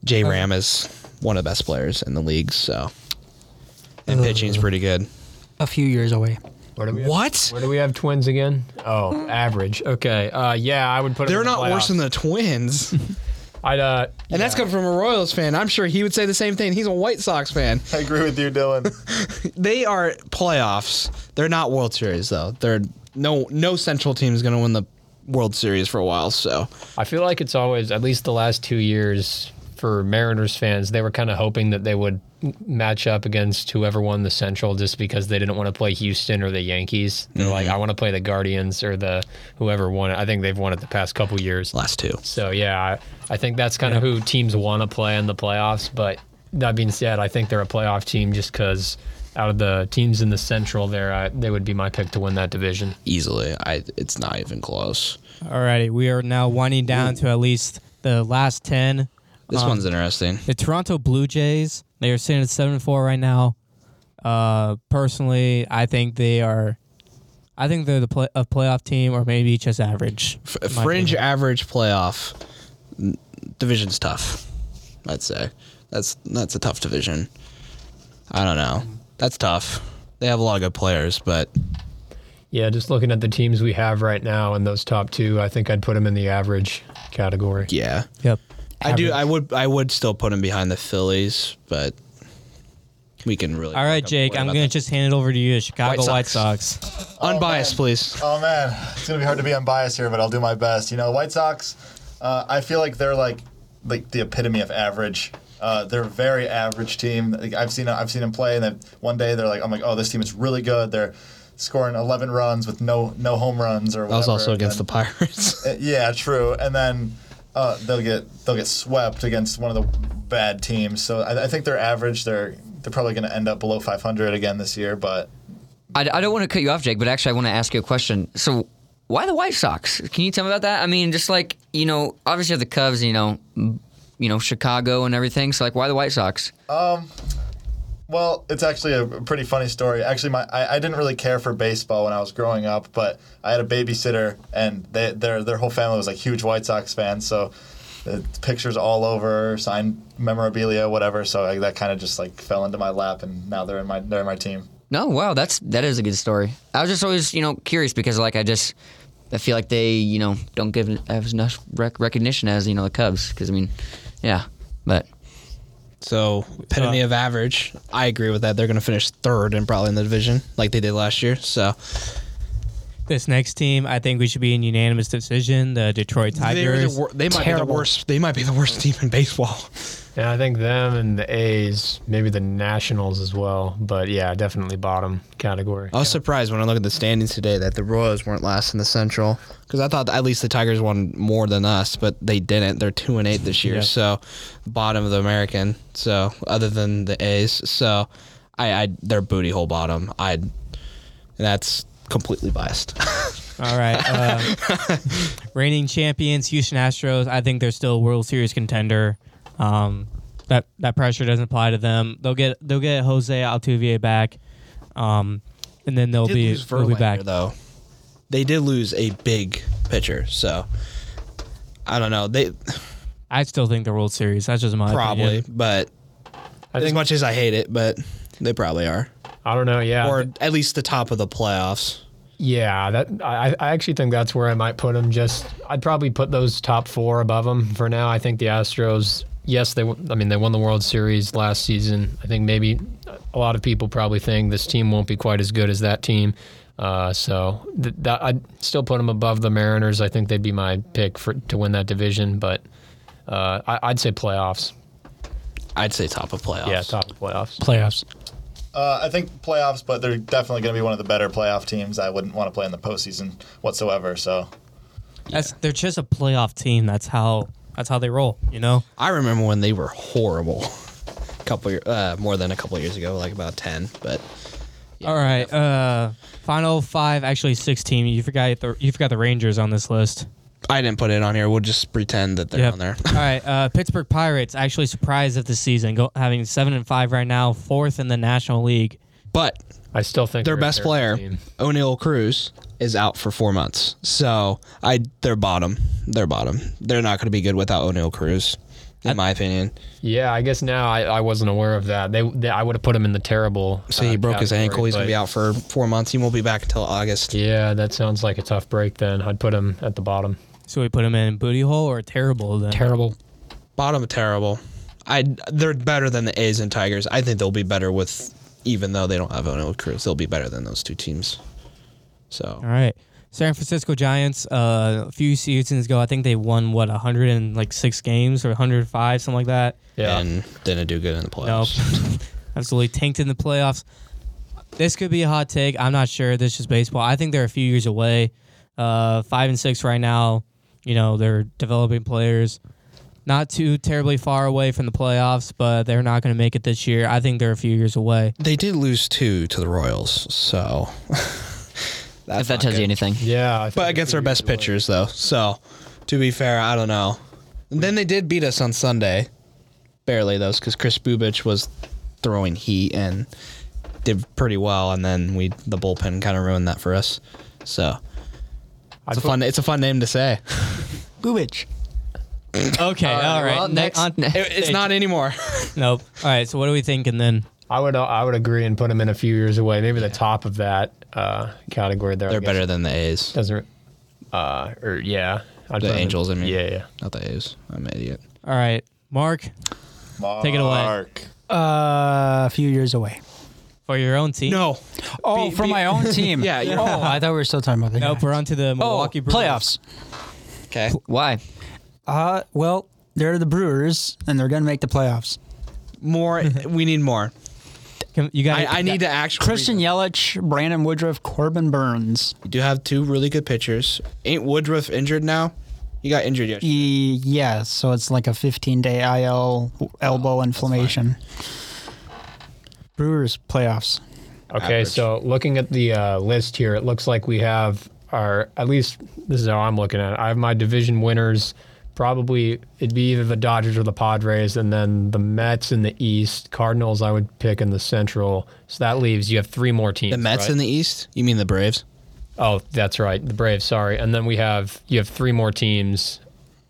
J Ram is one of the best players in the league. So, and pitching's pretty good.
A few years away.
Where do we have,
What?
Where do we have twins again? Oh, average. Okay. Uh, yeah, I would put. 'em
They're
in the
not worse
playoffs.
than the Twins,
I'd. Uh,
and that's coming from a Royals fan. I'm sure he would say the same thing. He's a White Sox fan.
I agree with you, Dylan.
They are playoffs. They're not World Series though. They're no no Central team is going to win the World Series for a while. So
I feel like it's always, at least the last two years, for Mariners fans, they were kind of hoping that they would m- match up against whoever won the Central just because they didn't want to play Houston or the Yankees. They're like, I want to play the Guardians or the whoever won it. I think they've won it the past couple years.
last two.
So yeah, I, I think that's kind of who teams want to play in the playoffs. But that being said, I think they're a playoff team just because out of the teams in the Central, there I, they would be my pick to win that division.
Easily, I it's not even close.
Alrighty, we are now winding down to at least the last ten.
This
Um,
one's interesting.
The Toronto Blue Jays, they are sitting at seven four right now. Uh, personally, I think they are. I think they're the play, a playoff team, or maybe just average.
F- fringe
opinion.
average playoff division's tough. I'd say that's that's a tough division. I don't know. That's tough. They have a lot of good players, but
Yeah, just looking at the teams we have right now and those top two, I think I'd put them in the average category.
yeah,
Yep.
I do. I would. I would still put him behind the Phillies, but we can really.
All right, Jake, I'm gonna
that.
just hand it over to you, the Chicago
White
White
Sox.
Sox.
unbiased, please.
Oh man, it's gonna be hard to be unbiased here, but I'll do my best. You know, White Sox. Uh, I feel like they're like like the epitome of average. Uh, they're a very average team. Like, I've seen I've seen them play, and then one day they're like, I'm like, oh, this team is really good. They're scoring 11 runs with no no home runs or.
That was also
and
against the Pirates.
Uh, Yeah, true. And then uh, they'll get they'll get swept against one of the bad teams. So I, I think they're average. They're they're probably going to end up below 500 again this year. But
I, I don't want to cut you off, Jake, but actually, I want to ask you a question. So, why the White Sox? Can you tell me about that? I mean, just like you know, obviously you have the Cubs, you know, you know Chicago and everything. So, like, why the White Sox?
Well, it's actually a pretty funny story. Actually, my I, I didn't really care for baseball when I was growing up, but I had a babysitter, and they, their their whole family was like huge White Sox fans. So. The pictures all over, signed memorabilia, whatever. So I, that kind of just like fell into my lap, and now they're in my they're in my team.
No, wow, that's that is a good story. I was just always you know curious because like I just I feel like they you know don't give as recognition as you know the Cubs because I mean, yeah, but
So epitome
Uh,
of average. I agree with that. They're going to finish third and probably in the division like they did last year. So
This next team, I think we should be in unanimous decision. The Detroit
they're
Tigers.
the wor- they might be the worst. They might be the worst team in baseball.
Yeah, I think them and the A's, maybe the Nationals as well. But yeah, definitely bottom category.
I was surprised when I looked at the standings today that the Royals weren't last in the Central because I thought at least the Tigers won more than us, but they didn't. They're two and eight this year,
Yeah.
so bottom of the American. So other than the A's, so I, I they're booty hole bottom. I that's completely biased.
All right. Uh, reigning champions, Houston Astros. I think they're still a World Series contender. Um, that that pressure doesn't apply to them. They'll get they'll get Jose Altuve back, um, and then they'll be they'll be back.
though. They did lose a big pitcher, so I don't know. They
I still think the World Series. That's just my
probably,
opinion.
but
I
as
think
much as I hate it, but they probably are,
I don't know. Yeah,
or at least the top of the playoffs.
yeah. That I, I actually think that's where I might put them. Just I'd probably put those top four above them for now. I think the Astros. Yes, they. I mean, they won the World Series last season. I think maybe a lot of people probably think this team won't be quite as good as that team. Uh, so th- that I'd still put them above the Mariners. I think they'd be my pick for to win that division, but uh, I, I'd say playoffs.
I'd say top of playoffs.
Yeah, top of playoffs.
Playoffs.
Uh, I think playoffs, but they're definitely going to be one of the better playoff teams. I wouldn't want to play in the postseason whatsoever. So
That's they're just a playoff team. That's how that's how they roll. You know.
I remember when they were horrible. A couple year, uh, more than a couple of years ago, like about ten. But
All right. Uh, final five, actually sixteen. You forgot the you forgot the Rangers on this list.
I didn't put it on here. We'll just pretend that they're
Yep.
on there.
All right. Uh, Pittsburgh Pirates actually surprised of the season, go, having seven and five right now, fourth in the National League.
But
I still think
their
they're a
best
terrible
player,
team.
Oneil Cruz, is out for four months. So I, they're bottom. They're bottom. They're not going to be good without Oneil Cruz. in my opinion.
Yeah, I guess now I, I wasn't aware of that. They, they I would have put him in the terrible.
So he
uh,
broke his
category,
ankle. He's gonna
but-
be out for four months. He won't be back until August.
Yeah, that sounds like a tough break. Then I'd put him at the bottom.
So we put them in booty hole or terrible then?
Terrible.
Bottom of terrible. I they're better than the A's and Tigers. I think they'll be better with even though they don't have an old Cruz. They'll be better than those two teams. So
All right. San Francisco Giants, uh, a few seasons ago, I think they won what 106 games or 105, something like that.
Yeah,
and didn't do good in the
Nope.
playoffs.
Absolutely tanked in the playoffs. This could be a hot take. I'm not sure. This is baseball. I think they're a few years away. Uh, five and six right now. You know, they're developing players. Not too terribly far away from the playoffs, but they're not going to make it this year. I think they're a few years away.
They did lose two to the Royals, so that's
if that
not
tells you anything.
yeah. I think
But against our best
years away.
pitchers, though. So, to be fair, I don't know. And then they did beat us on Sunday, barely though, because Kris Bubic was throwing heat and did pretty well, and then we the bullpen kind of ruined that for us. So
I'd
it's a fun it's a fun name to say.
Boobage.
Okay, all right.
well,
Ne-
next-
on-
It- it's not anymore.
Nope. All right. So what are we thinking then?
I would I would agree and put him in a few years away. Maybe the top of that uh, category there.
They're better than the A's,
Doesn't. Uh, or yeah. I'd
the
put him in-
Angels. I mean,
Yeah, yeah.
not the A's. I'm an idiot.
All right, Mark. Mark, Take it away.
Mark.
Uh, a few years away.
For your own team.
No,
Oh,
Be-
for
be-
my own team.
Yeah, yeah.
Oh, I thought we were still talking about the
Nope.
Giants.
We're on to the
Oh,
Milwaukee Brewers.
playoffs.
okay.
Why?
Uh, well, they're the Brewers, and they're gonna make the playoffs.
More. we need more.
Can- You got.
I, I need to actually.
Christian Yelich, Brandon Woodruff, Corbin Burnes.
You do have two really good pitchers. Ain't Woodruff injured now? He got injured yesterday.
E- yeah, so it's like a 15 day IL elbow inflammation. Brewers playoffs.
Okay,
Average.
so looking at the uh, list here, it looks like we have our at least this is how I'm looking at it. I have my division winners. Probably it'd be either the Dodgers or the Padres, and then the Mets in the East. Cardinals I would pick in the Central. So that leaves you have three more teams.
The Mets
right?
in the East? You mean the Braves?
Oh, that's right, the Braves. Sorry, and then we have you have three more teams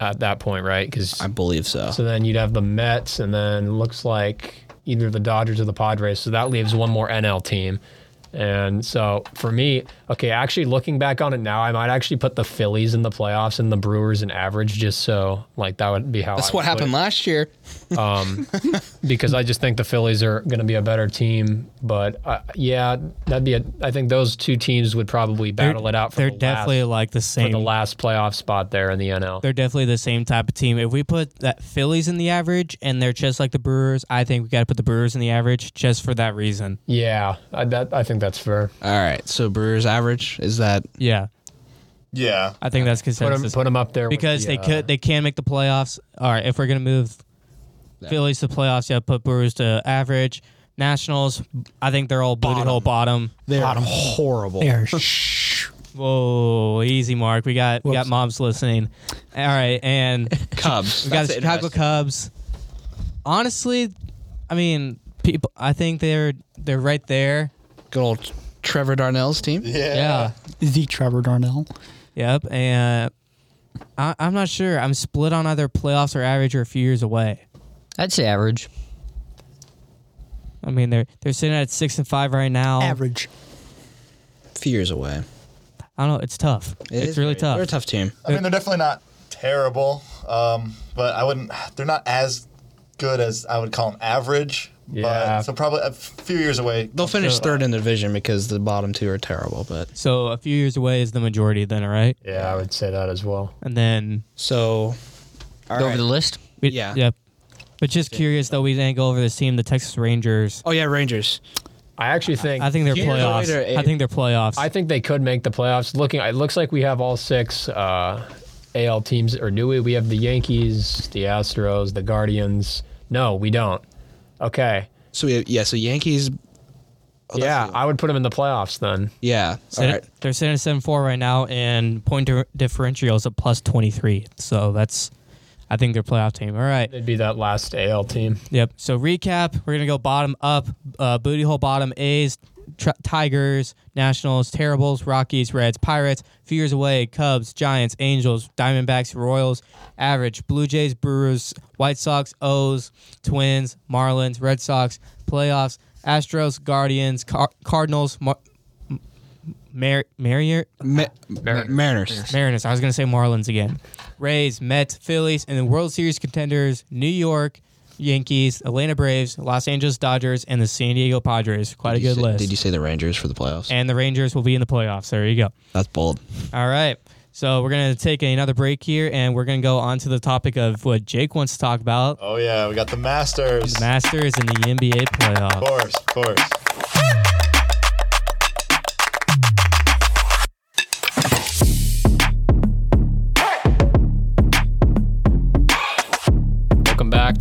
at that point, right? Because
I believe so.
so then you'd have the Mets, and then looks like either the Dodgers or the Padres. So that leaves one more NL team. And so for me, okay, actually looking back on it now, I might actually put the Phillies in the playoffs and the Brewers in average, just so like that would be how.
That's
I
what happened
it.
last year.
because I just think the Phillies are going to be a better team. But uh, yeah, that'd be a. I think those two teams would probably
They're-
battle it out for
They're
the
definitely
last,
like the
for
same.
the last playoff spot there in the NL.
They're definitely the same type of team. If we put that Phillies in the average and they're just like the Brewers, I think we got to put the Brewers in the average just for that reason.
Yeah, I, that, I think that's fair.
All right. So Brewers average is that
Yeah,
Yeah.
I think that's
Put them,
consensus
put 'em up there with
because
the,
they
uh,
could they can make the playoffs. All right, if we're gonna move Phillies to playoffs, yeah, put Brewers to average. Nationals, I think they're all booty
Bottom.
hole bottom.
they're
Bottom.
horrible?
They are shh.
Whoa, easy, Mark. We got we got
Whoops.
moms listening. All right, and
Cubs.
we got
That's
the Chicago
interesting.
Cubs. Honestly, I mean, people. I think they're they're right there.
Good old Trevor Darnell's team.
Yeah.
Yeah.
The Trevor Darnell.
Yep. And I, I'm not sure. I'm split on either playoffs or average or a few years away.
I'd say average.
I mean, they're they're sitting at six and five right now.
Average.
A few years away.
I don't know. It's tough.
It
it's
is
really
very-
tough.
They're a tough team.
I mean, they're definitely not terrible, um, but I wouldn't. They're not as good as I would call them average.
Yeah.
But, so probably a few years away.
They'll finish
So-
third in the division because the bottom two are terrible. But
So a few years away is the majority then, all right?
Yeah, I would say that as well.
And then
so,
Go
right.
over the list.
we,
Yeah.
Yep. But just curious though, we didn't go over this team, the Texas Rangers.
Oh yeah, Rangers.
I actually think
I think they're
Years
playoffs.
later,
I think they're playoffs.
I think they could make the playoffs. Looking, it looks like we have all six uh, AL teams, or do we? We have the Yankees, the Astros, the Guardians. No, we don't. Okay.
So we have, yeah. So Yankees. Oh, that's
yeah,
the-
I would put them in the playoffs then.
yeah. All
Sit-
right.
They're sitting at seven four right now, and point di- differential is a plus twenty three. So that's, I think they're playoff team. All right.
It'd be that last AL team.
Yep. So recap, we're gonna go bottom up, uh, booty hole bottom A's, Tr- Tigers, Nationals, Terribles, Rockies, Reds, Pirates. Few years away, Cubs, Giants, Angels, Diamondbacks, Royals. Average, Blue Jays, Brewers, White Sox, O's, Twins, Marlins, Red Sox. Playoffs, Astros, Guardians, Car- Cardinals, Mar- Mar- Marrier,
Ma-
Mariners.
Mariners.
Mariners. I was going to say Marlins again. Rays, Mets, Phillies, and the World Series contenders New York Yankees, Atlanta Braves, Los Angeles Dodgers, and the San Diego Padres. Quite a
Did you
good
say-
list.
Did you say the Rangers for the playoffs?
and the Rangers will be in the playoffs. There you go.
That's bold.
All right. So we're going to take another break here, and we're going to go on to the topic of what Jake wants to talk about
Oh yeah, we got the Masters.
the Masters and the NBA playoffs.
of course,
of course.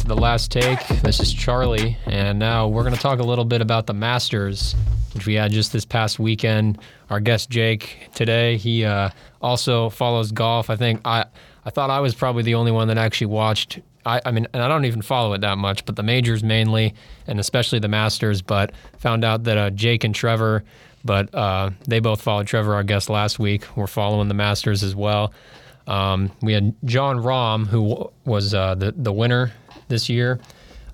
The last take. This is Charlie, and now we're going to talk a little bit about the Masters, which we had just this past weekend. Our guest Jake today, he uh, also follows golf. I think I I thought I was probably the only one that actually watched. I, I mean, and I don't even follow it that much, but the majors mainly, and especially the Masters. But found out that uh, Jake and Trevor, but uh, they both followed Trevor, our guest last week. We're following the Masters as well. Um, we had Jon Rahm, who was uh, the the winner this year,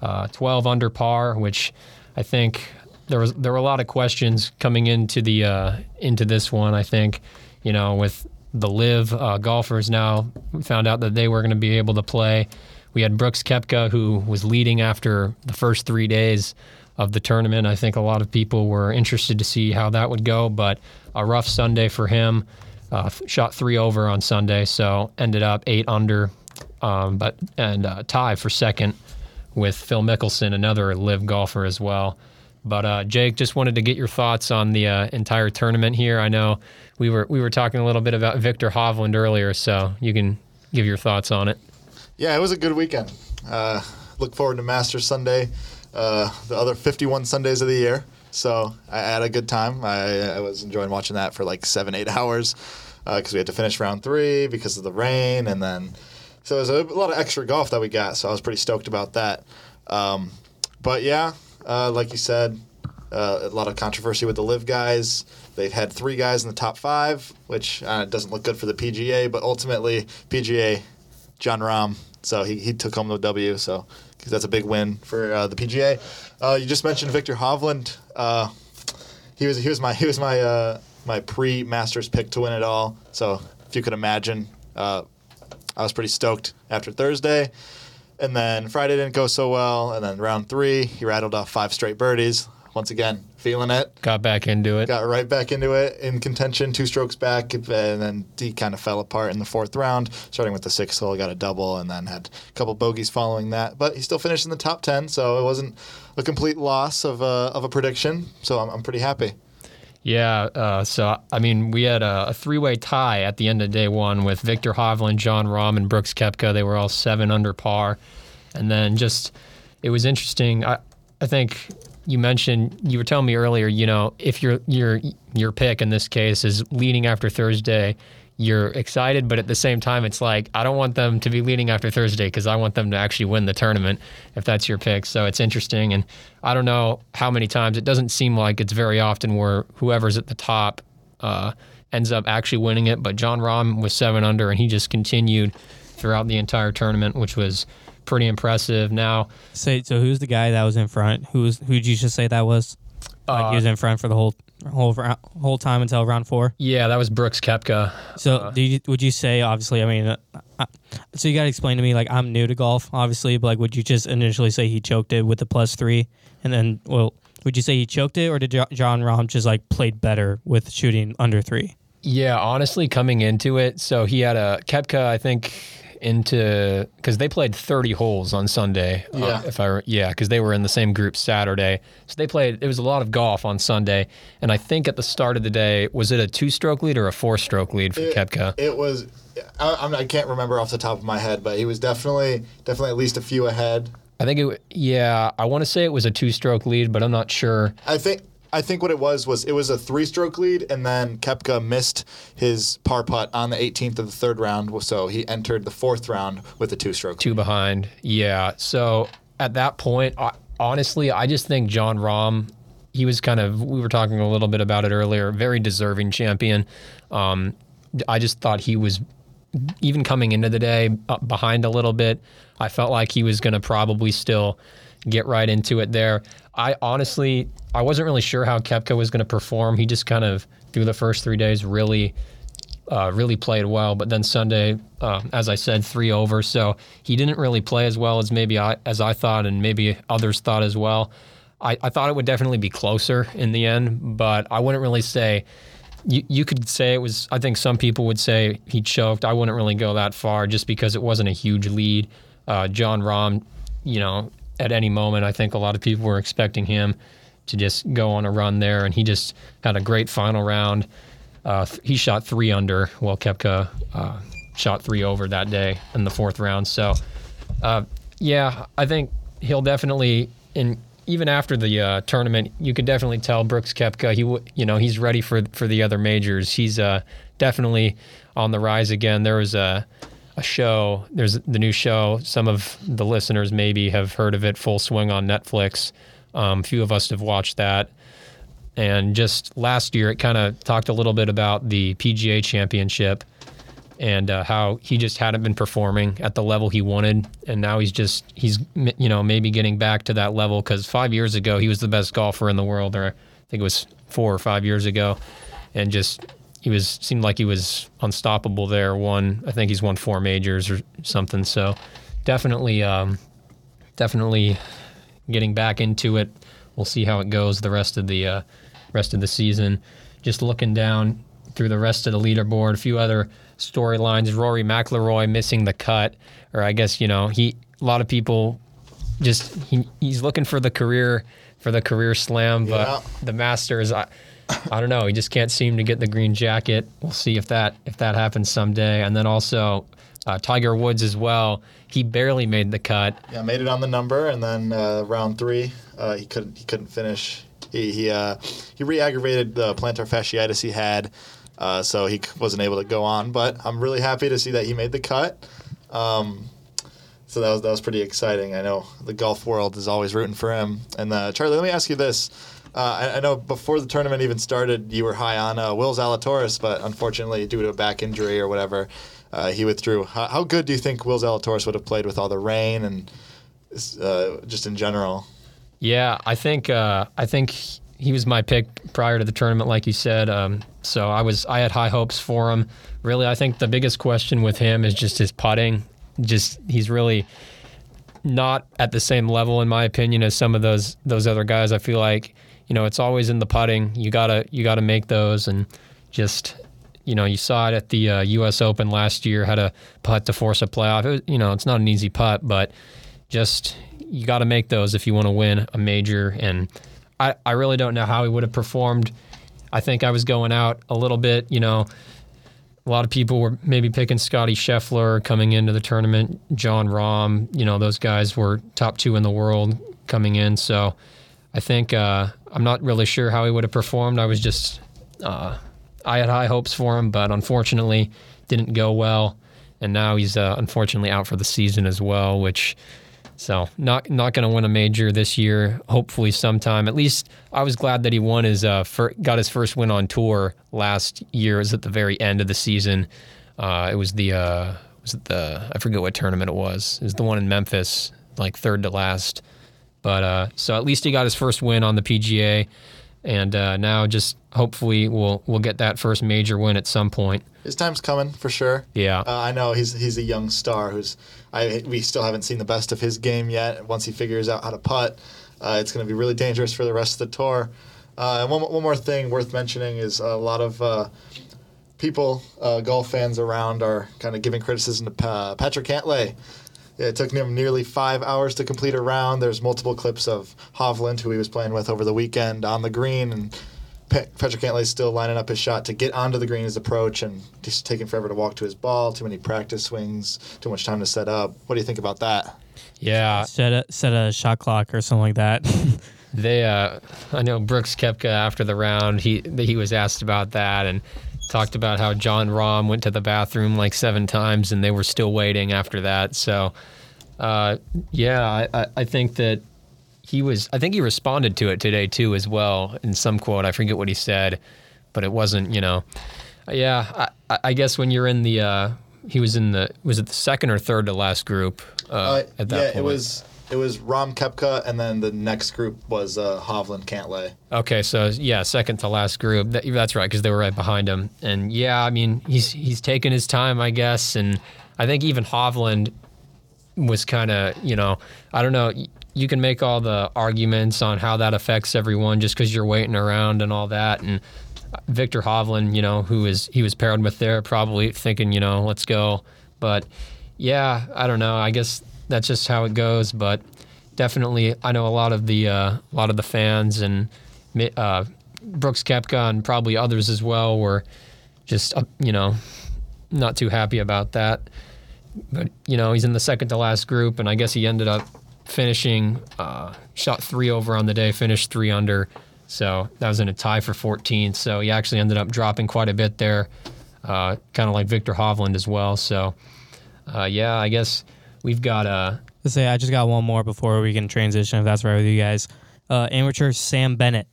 uh, 12 under par, which I think there was there were a lot of questions coming into the uh, into this one. I think you know with the live uh, golfers now, we found out that they were going to be able to play. We had Brooks Koepka, who was leading after the first three days of the tournament. I think a lot of people were interested to see how that would go, but a rough Sunday for him. Uh, shot three over on Sunday, so ended up eight under, um, but and uh, tie for second with Phil Mickelson, another live golfer as well. But uh, Jake, just wanted to get your thoughts on the uh, entire tournament here. I know we were we were talking a little bit about Viktor Hovland earlier, so you can give your thoughts on it.
Yeah, it was a good weekend. Uh, look forward to Masters Sunday, uh, the other 51 Sundays of the year. So I had a good time. I, I was enjoying watching that for like seven, eight hours because we had to finish round three because of the rain, and then so was a, lot of extra golf that we got. So I was pretty stoked about that. Um, but yeah, uh, like you said, uh, a lot of controversy with the live guys. They've had three guys in the top five, which uh, doesn't look good for the PGA. But ultimately, PGA, Jon Rahm, so he, he took home the W. So because that's a big win for uh, the PGA. Uh, you just mentioned Viktor Hovland. Uh, he was he was my he was my my pre Masters pick to win it all. So if you could imagine, uh, I was pretty stoked after Thursday. And then Friday didn't go so well. And then round three, he rattled off five straight birdies. Once again, feeling it.
Got back into it.
Got right back into it in contention, two strokes back, and then he kind of fell apart in the fourth round. Starting with the sixth hole, got a double, and then had a couple bogeys following that. But he still finished in the top ten, so it wasn't a complete loss of a, of a prediction. So I'm, I'm pretty happy.
Yeah, uh, so I mean, we had a, a three-way tie at the end of day one with Viktor Hovland, Jon Rahm, and Brooks Koepka. They were all seven under par, and then just it was interesting. I I think you mentioned you were telling me earlier. You know, if your your your pick in this case is leading after Thursday, you're excited, but at the same time, it's like I don't want them to be leading after Thursday because I want them to actually win the tournament. If that's your pick, so it's interesting, and I don't know how many times. It doesn't seem like it's very often where whoever's at the top uh, ends up actually winning it. But Jon Rahm was seven under, and he just continued throughout the entire tournament, which was pretty impressive. Now,
Say so. Who's the guy that was in front? Who's who'd you just say that was? Like he was in front for the whole whole whole time until round four.
yeah, that was Brooks Koepka.
So, do you, would you say obviously? I mean, uh, uh, so you got to explain to me. Like, I'm new to golf, obviously, but like, would you just initially say he choked it with the plus three, and then, well, would you say he choked it, or did Jon Rahm just like played better with shooting under three?
Yeah, honestly, coming into it, so he had a Koepka, I think, into because they played 30 holes on Sunday. uh,
Yeah.
if I yeah, because they were in the same group Saturday, so they played. It was a lot of golf on Sunday, and I think at the start of the day, was it a two-stroke lead or a four-stroke lead for Koepka?
It was. I, I can't remember off the top of my head, but he was definitely definitely at least a few ahead.
I think it. Yeah, I want to say it was a two-stroke lead, but I'm not sure.
I think I think what it was was it was a three stroke lead, and then Koepka missed his par putt on the 18th of the third round, so he entered the fourth round with a two stroke.
two behind. Yeah. So at that point, I, honestly, I just think Jon Rahm. he was kind of we were talking a little bit about it earlier. Very deserving champion. Um, I just thought he was even coming into the day up behind a little bit. I felt like he was going to probably still get right into it there. I honestly I wasn't really sure how Koepka was going to perform. He just kind of through the first three days really uh, really played well, but then Sunday, uh, as I said, three over. So he didn't really play as well as maybe I as I thought, and maybe others thought as well. I, I thought it would definitely be closer in the end, but I wouldn't really say. You, you could say it was. I think some people would say he choked. I wouldn't really go that far, just because it wasn't a huge lead. Uh, Jon Rahm, you know, at any moment, I think a lot of people were expecting him to just go on a run there, and he just had a great final round. Uh, th- he shot three under, while Koepka uh, shot three over that day in the fourth round. So, uh, yeah, I think he'll definitely in even after the uh, tournament, you could definitely tell Brooks Koepka he w- you know he's ready for for the other majors. He's uh, definitely on the rise again. There was a a show. There's the new show. Some of the listeners maybe have heard of it. Full Swing on Netflix. Um, a few of us have watched that. And just last year, it kind of talked a little bit about the PGA Championship and uh, how he just hadn't been performing at the level he wanted, and now he's just he's you know maybe getting back to that level because five years ago he was the best golfer in the world, or I think it was four or five years ago, and just he was seemed like he was unstoppable there. Won I think he's won four majors or something. So definitely, um, definitely getting back into it. We'll see how it goes the rest of the uh, rest of the season. Just looking down through the rest of the leaderboard, a few other storylines. Rory McIlroy missing the cut, or I guess you know he. A lot of people just he, he's looking for the career for the career slam, but
Yeah.
the Masters. I, I don't know. He just can't seem to get the green jacket. We'll see if that if that happens someday. And then also uh, Tiger Woods as well. He barely made the cut.
Yeah, made it on the number, and then uh, round three, uh, he couldn't he couldn't finish. He he uh, he re-aggravated the plantar fasciitis he had, uh, so he wasn't able to go on. But I'm really happy to see that he made the cut. Um, so that was that was pretty exciting. I know the golf world is always rooting for him. And uh, Charlie, let me ask you this: uh, I, I know before the tournament even started, you were high on uh, Will Zalatoris, but unfortunately, due to a back injury or whatever, uh, he withdrew. How, how good do you think Will Zalatoris would have played with all the rain and uh, just in general?
Yeah, I think uh, I think he was my pick prior to the tournament, like you said. Um, so I was I had high hopes for him. Really, I think the biggest question with him is just his putting. Just he's really not at the same level, in my opinion, as some of those those other guys. I feel like you know it's always in the putting. You gotta you gotta make those, and just you know you saw it at the uh, U.S. Open last year. Had a putt to force a playoff. Was, you know it's not an easy putt, but just you got to make those if you want to win a major. And I, I really don't know how he would have performed. I think I was going out a little bit, you know. A lot of people were maybe picking Scotty Scheffler coming into the tournament, Jon Rahm, you know, those guys were top two in the world coming in. So I think uh, I'm not really sure how he would have performed. I was just, uh, I had high hopes for him, but unfortunately didn't go well. And now he's uh, unfortunately out for the season as well, which so not not going to win a major this year. Hopefully sometime. At least I was glad that he won his uh, fir- got his first win on tour last year. It was at the very end of the season. Uh, it was the uh, was it the I forget what tournament it was. It was the one in Memphis, like third to last. But uh, so at least he got his first win on the PGA, and uh, now just hopefully we'll we'll get that first major win at some point.
His time's coming for sure.
Yeah.
Uh, I know he's he's a young star who's I we still haven't seen the best of his game yet. Once he figures out how to putt, uh, it's going to be really dangerous for the rest of the tour. Uh, and one, one more thing worth mentioning is a lot of uh, people, uh, golf fans around, are kind of giving criticism to pa- Patrick Cantlay. Yeah, it took him nearly five hours to complete a round. There's multiple clips of Hovland, who he was playing with over the weekend, on the green, and Pa- Patrick Cantlay's still lining up his shot to get onto the green his approach, and just taking forever to walk to his ball. Too many practice swings, too much time to set up. What do you think about that?
Yeah.
Set a set a shot clock or something like that.
They, uh, I know Brooks Koepka after the round, he he was asked about that and talked about how Jon Rahm went to the bathroom like seven times and they were still waiting after that. So, uh, yeah, I, I- I think that he was. I think he responded to it today too, as well, in some quote. I forget what he said, but it wasn't. You know, yeah. I, I guess when you're in the, uh, he was in the was it the second or third to last group uh,
Uh,
at that
yeah,
point.
it was it was Rahm Koepka, and then the next group was uh, Hovland Cantlay.
Okay, so yeah, second to last group. That, that's right, because they were right behind him. And yeah, I mean, he's he's taken his time, I guess. And I think even Hovland was kind of, you know, I don't know. You can make all the arguments on how that affects everyone just because you're waiting around and all that. And Viktor Hovland, you know, who is he was paired with there, probably thinking, you know, let's go. But yeah, I don't know. I guess that's just how it goes. But definitely, I know a lot of the uh, a lot of the fans and uh, Brooks Koepka and probably others as well were just uh, you know not too happy about that. But you know, he's in the second to last group, and I guess he ended up finishing uh, shot three over on the day, finished three under. So that was in a tie for 14th. So he actually ended up dropping quite a bit there, uh, kind of like Viktor Hovland as well. So uh, yeah, I guess we've got uh,
To say, I just got one more before we can transition, if that's right with you guys. Uh, amateur Sam Bennett.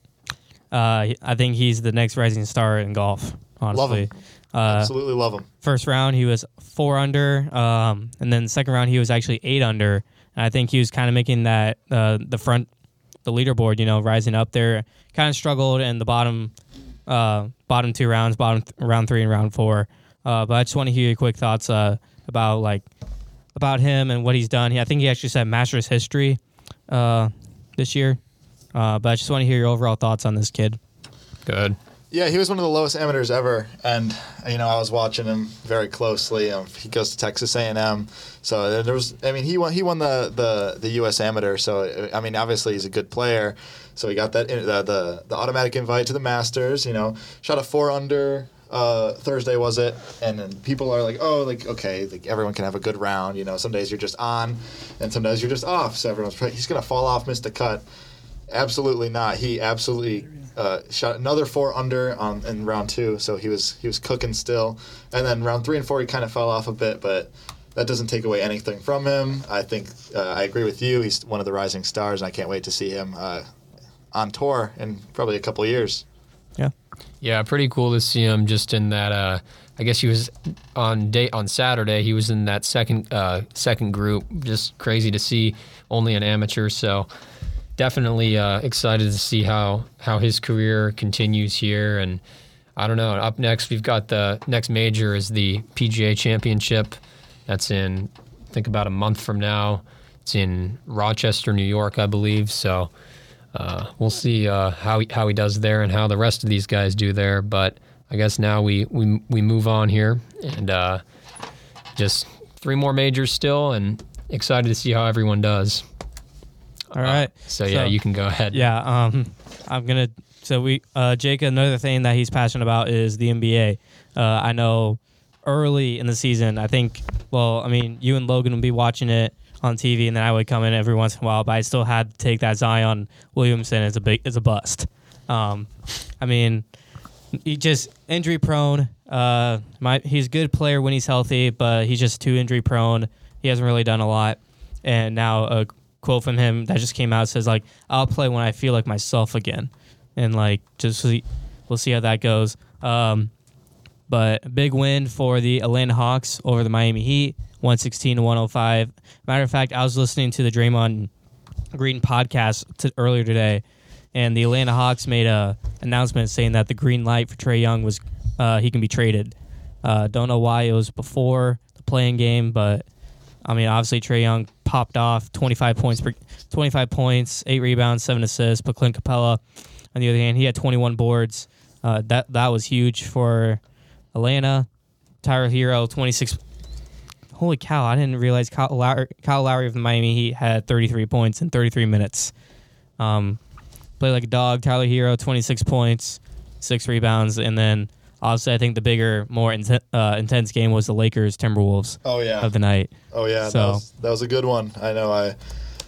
Uh, I think he's the next rising star in golf. Honestly,
him.
Uh,
Absolutely love him.
first round he was four under, um, and then second round he was actually eight under. And I think he was kind of making that uh, the front, the leaderboard, you know, rising up there. Kind of struggled in the bottom, uh, bottom two rounds, bottom th- round three and round four. Uh, but I just want to hear your quick thoughts uh, about like about him and what he's done. He, I think he actually said Masters history uh, this year. Uh, but I just want to hear your overall thoughts on this kid.
good.
Yeah, he was one of the lowest amateurs ever, and you know I was watching him very closely. Um, he goes to Texas A&M, so there was. I mean, he won. He won the the, the U.S. Amateur, so I mean, obviously he's a good player. So he got that the the, the automatic invite to the Masters. You know, shot a four under. Uh, Thursday was it, and then people are like, "Oh, like okay, like everyone can have a good round." You know, some days you're just on, and some days you're just off. So everyone's like, he's gonna fall off, missed a cut. Absolutely not. He absolutely uh, shot another four under on in round two, so he was he was cooking still. And then round three and four, he kind of fell off a bit, but that doesn't take away anything from him. I think uh, I agree with you. He's one of the rising stars, and I can't wait to see him uh, on tour in probably a couple of years.
Yeah.
Pretty cool to see him just in that. Uh, I guess he was on day on Saturday. He was in that second uh, second group. Just crazy to see only an amateur. So definitely uh, excited to see how how his career continues here. And I don't know. Up next, we've got the next major is the PGA Championship. That's in I think about a month from now. It's in Rochester, New York, I believe. So uh, we'll see uh, how he, how he does there and how the rest of these guys do there. But I guess now we we, we move on here and uh, just three more majors still, and excited to see how everyone does.
All right.
So yeah, you can go ahead.
Yeah, um, I'm gonna. So we, uh, Jake. Another thing that he's passionate about is the NBA. Uh, I know early in the season, I think. Well, I mean, you and Logan will be watching it on TV, and then I would come in every once in a while. But I still had to take that Zion Williamson as a big as a bust. Um, I mean, he just injury prone. Uh, my he's a good player when he's healthy, but he's just too injury prone. He hasn't really done a lot. And now a quote from him that just came out says like, "I'll play when I feel like myself again," and like just we'll see how that goes. Um, but big win for the Atlanta Hawks over the Miami Heat, one sixteen to one hundred five. Matter of fact, I was listening to the Draymond Green podcast t- earlier today, and the Atlanta Hawks made a announcement saying that the green light for Trae Young was uh, he can be traded. Uh, don't know why it was before the playing game, but I mean, obviously Trae Young popped off 25 points per 25 points, eight rebounds, seven assists. But Clint Capela, on the other hand, he had 21 boards. Uh, that that was huge for Atlanta. Tyler Herro 26. Holy cow! I didn't realize Kyle Lowry, Kyle Lowry of the Miami Heat had 33 points in 33 minutes. Um, played like a dog. Tyler Herro 26 points, six rebounds, and then obviously I think the bigger, more inten- uh, intense game was the Lakers Timberwolves
Oh yeah.
of the night.
Oh yeah,
So-
that, was, that was a good one. I know. I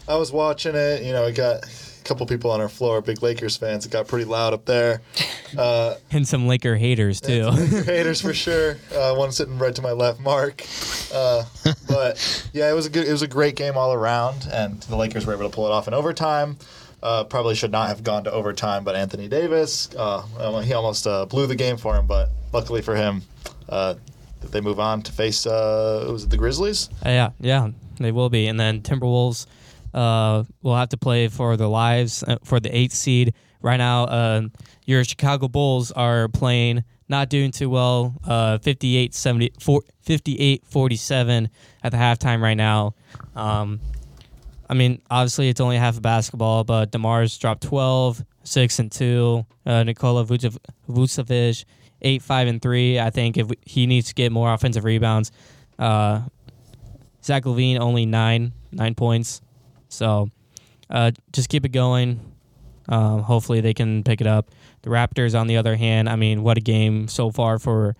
I was watching it. You know, it got couple people on our floor, big Lakers fans. It got pretty loud up there. Uh,
And some Laker haters too.
haters for sure. Uh, one sitting right to my left, Mark. Uh, but yeah, it was a good, it was a great game all around, and the Lakers were able to pull it off in overtime. Uh, probably should not have gone to overtime, but Anthony Davis, uh, he almost uh, blew the game for him. But luckily for him, uh, they move on to face uh, was it the Grizzlies?
Uh, yeah, yeah, they will be. And then Timberwolves uh, will have to play for their lives uh, for the eighth seed. Right now, uh, your Chicago Bulls are playing, not doing too well. Uh, 58 70, 58 47 at the halftime right now. Um, I mean, obviously, it's only half of basketball, but DeMar's dropped 12, 6 and 2. Uh, Nikola Vucev- Vucevic, 8, 5 and 3. I think if he needs to get more offensive rebounds. Uh, Zach LaVine only nine nine points. So uh, just keep it going. Um, hopefully they can pick it up. The Raptors, on the other hand, I mean, what a game so far for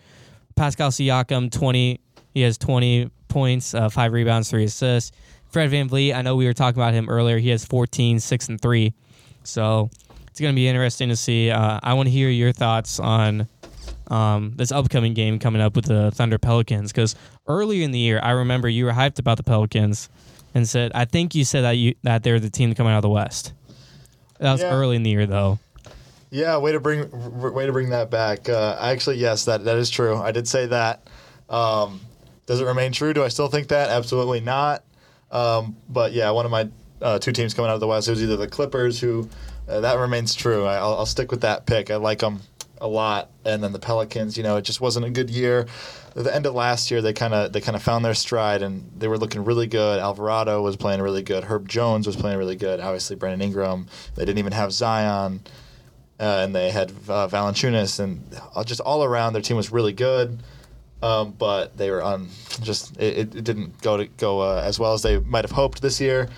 Pascal Siakam. Twenty, he has twenty points, uh, five rebounds, three assists. Fred VanVleet, I know we were talking about him earlier. He has 14, 6 and 3. So it's going to be interesting to see. Uh, I want to hear your thoughts on um, this upcoming game coming up with the Thunder Pelicans because earlier in the year, I remember you were hyped about the Pelicans and said, I think you said that you that they're the team coming out of the West. That was
Yeah.
early in the year, though.
Yeah, way to bring way to bring that back. Uh, actually, yes, that that is true. I did say that. Um, does it remain true? Do I still think that? Absolutely not. Um, but yeah, one of my uh, two teams coming out of the West it was either the Clippers, who uh, that remains true. I, I'll, I'll stick with that pick. I like them a lot, and then the Pelicans. You know, it just wasn't a good year. At the end of last year, they kind of they kind of found their stride, and they were looking really good. Alvarado was playing really good. Herb Jones was playing really good. Obviously, Brandon Ingram. They didn't even have Zion uh, and they had uh, Valanciunas, and just all around their team was really good. Um, but they were on just it, it- it didn't go to go uh, as well as they might have hoped this year.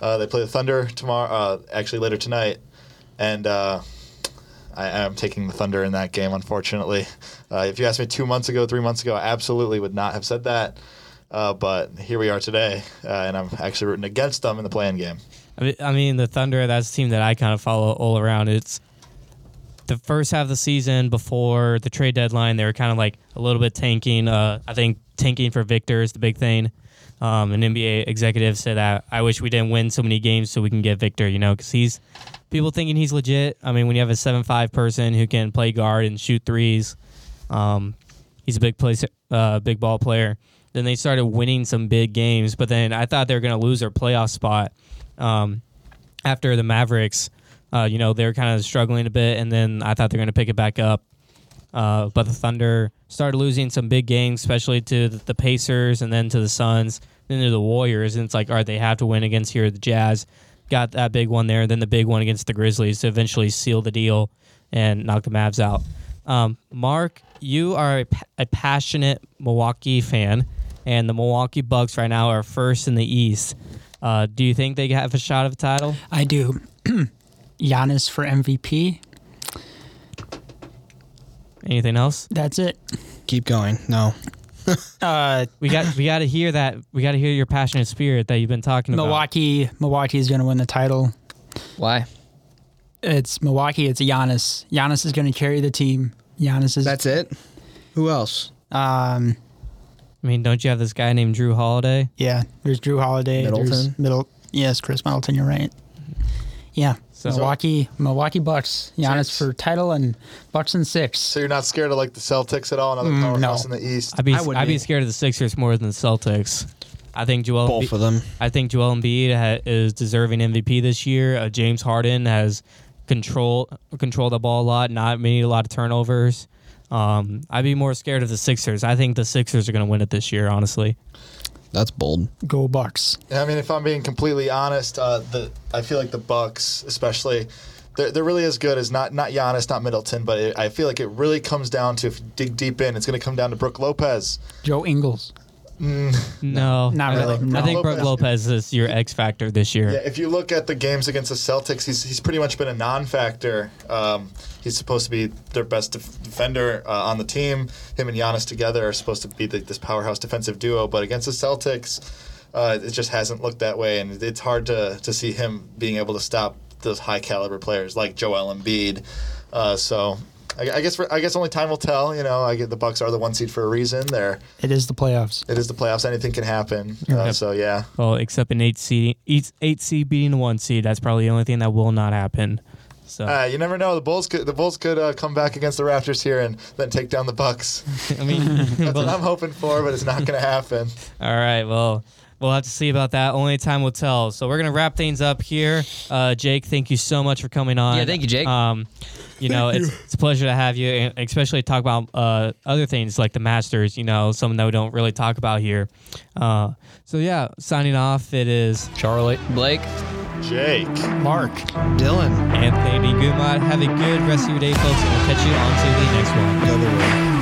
Uh, they play the Thunder tomorrow, uh, actually later tonight, and uh, I am taking the Thunder in that game. Unfortunately, uh, if you asked me two months ago, three months ago, I absolutely would not have said that. Uh, but here we are today, uh, and I'm actually rooting against them in the playing game.
I mean, I mean, the Thunder, that's a team that I kind of follow all around. It's the first half of the season before the trade deadline, they were kind of like a little bit tanking. Uh, I think tanking for Victor is the big thing. Um, an NBA executive said that I wish we didn't win so many games so we can get Victor, you know, because he's people thinking he's legit. I mean, when you have a seven-five person who can play guard and shoot threes, um, he's a big place, uh, big ball player. Then they started winning some big games, but then I thought they were going to lose their playoff spot um, after the Mavericks. Uh, you know, they were kind of struggling a bit, and then I thought they were going to pick it back up. Uh, but the Thunder started losing some big games, especially to the, Pacers and then to the Suns, then to the Warriors. And it's like, all right, they have to win against here. The Jazz got that big one there, then the big one against the Grizzlies to eventually seal the deal and knock the Mavs out. Um, Mark, you are a, a passionate Milwaukee fan, and the Milwaukee Bucks right now are first in the East. Uh, do you think they have a shot of a title?
I do. Giannis for MVP.
Anything else?
That's it.
Keep going. No.
Uh,
We got we got to hear that. We got to hear your passionate spirit that you've been talking about.
Milwaukee. Milwaukee is going to win the title.
Why?
It's Milwaukee. It's Giannis. Giannis is going to carry the team. Giannis is.
That's it. Who else?
um.
I mean, don't you have this guy named Jrue Holiday?
Yeah. There's Jrue Holiday. There's
Middleton?
Middle. Yes, Khris Middleton. You're right. Yeah.
So-
Milwaukee. Milwaukee Bucks. Giannis
So-
for title and Bucks and six.
So you're not scared of like the Celtics at all? Another
Mm,
powerhouse
no.
in the East.
I'd be
I would
I'd be
be.
scared of the Sixers more than the Celtics. I think Joel
Both
Embi-
of them.
I think Joel Embiid ha- is deserving MVP this year. Uh, James Harden has control controlled the ball a lot, not made a lot of turnovers. Um, I'd be more scared of the Sixers. I think the Sixers are going to win it this year. Honestly,
That's bold.
Go Bucks.
I mean, if I'm being completely honest, uh, the I feel like the Bucks, especially, they're, they're really as good as not not Giannis, not Middleton, but it, I feel like it really comes down to if you dig deep in, it's going to come down to Brook Lopez.
Joe Ingles.
No,
Not
I-
really,
I think Brook
Lopez.
Lopez is your X factor this year.
Yeah, if you look at the games against the Celtics, he's, he's pretty much been a non-factor. Um, he's supposed to be their best def- defender uh, on the team. Him and Giannis together are supposed to be the, this powerhouse defensive duo, but against the Celtics, uh, it just hasn't looked that way, and it's hard to, to see him being able to stop those high caliber players like Joel Embiid. Uh, so I, I guess I guess only time will tell. You know, I get the Bucks are the one seed for a reason. They're
It is the playoffs.
it is the playoffs. Anything can happen. Uh, so yeah,
Well, except an eight seed, eight, eight seed beating a one seed. That's probably the only thing that will not happen. So
uh, you never know. The Bulls could the Bulls could uh, come back against the Raptors here and then take down the Bucks.
I mean,
That's what I'm hoping for, but it's not going to happen.
All right. Well, we'll have to see about that. Only time will tell. So we're gonna wrap things up here. Uh, Jake, thank you so much for coming on.
Yeah, thank you, Jake.
Um, you know, it's, it's a pleasure to have you, and especially talk about uh, other things like the Masters. You know, something that we don't really talk about here. Uh, so yeah, signing off. It is
Charlie.
Blake.
Jake.
Mark.
Dylan.
And Anthony Gumad. Have a good rest of your day, folks, and we'll catch you on to the next one.
Go the way.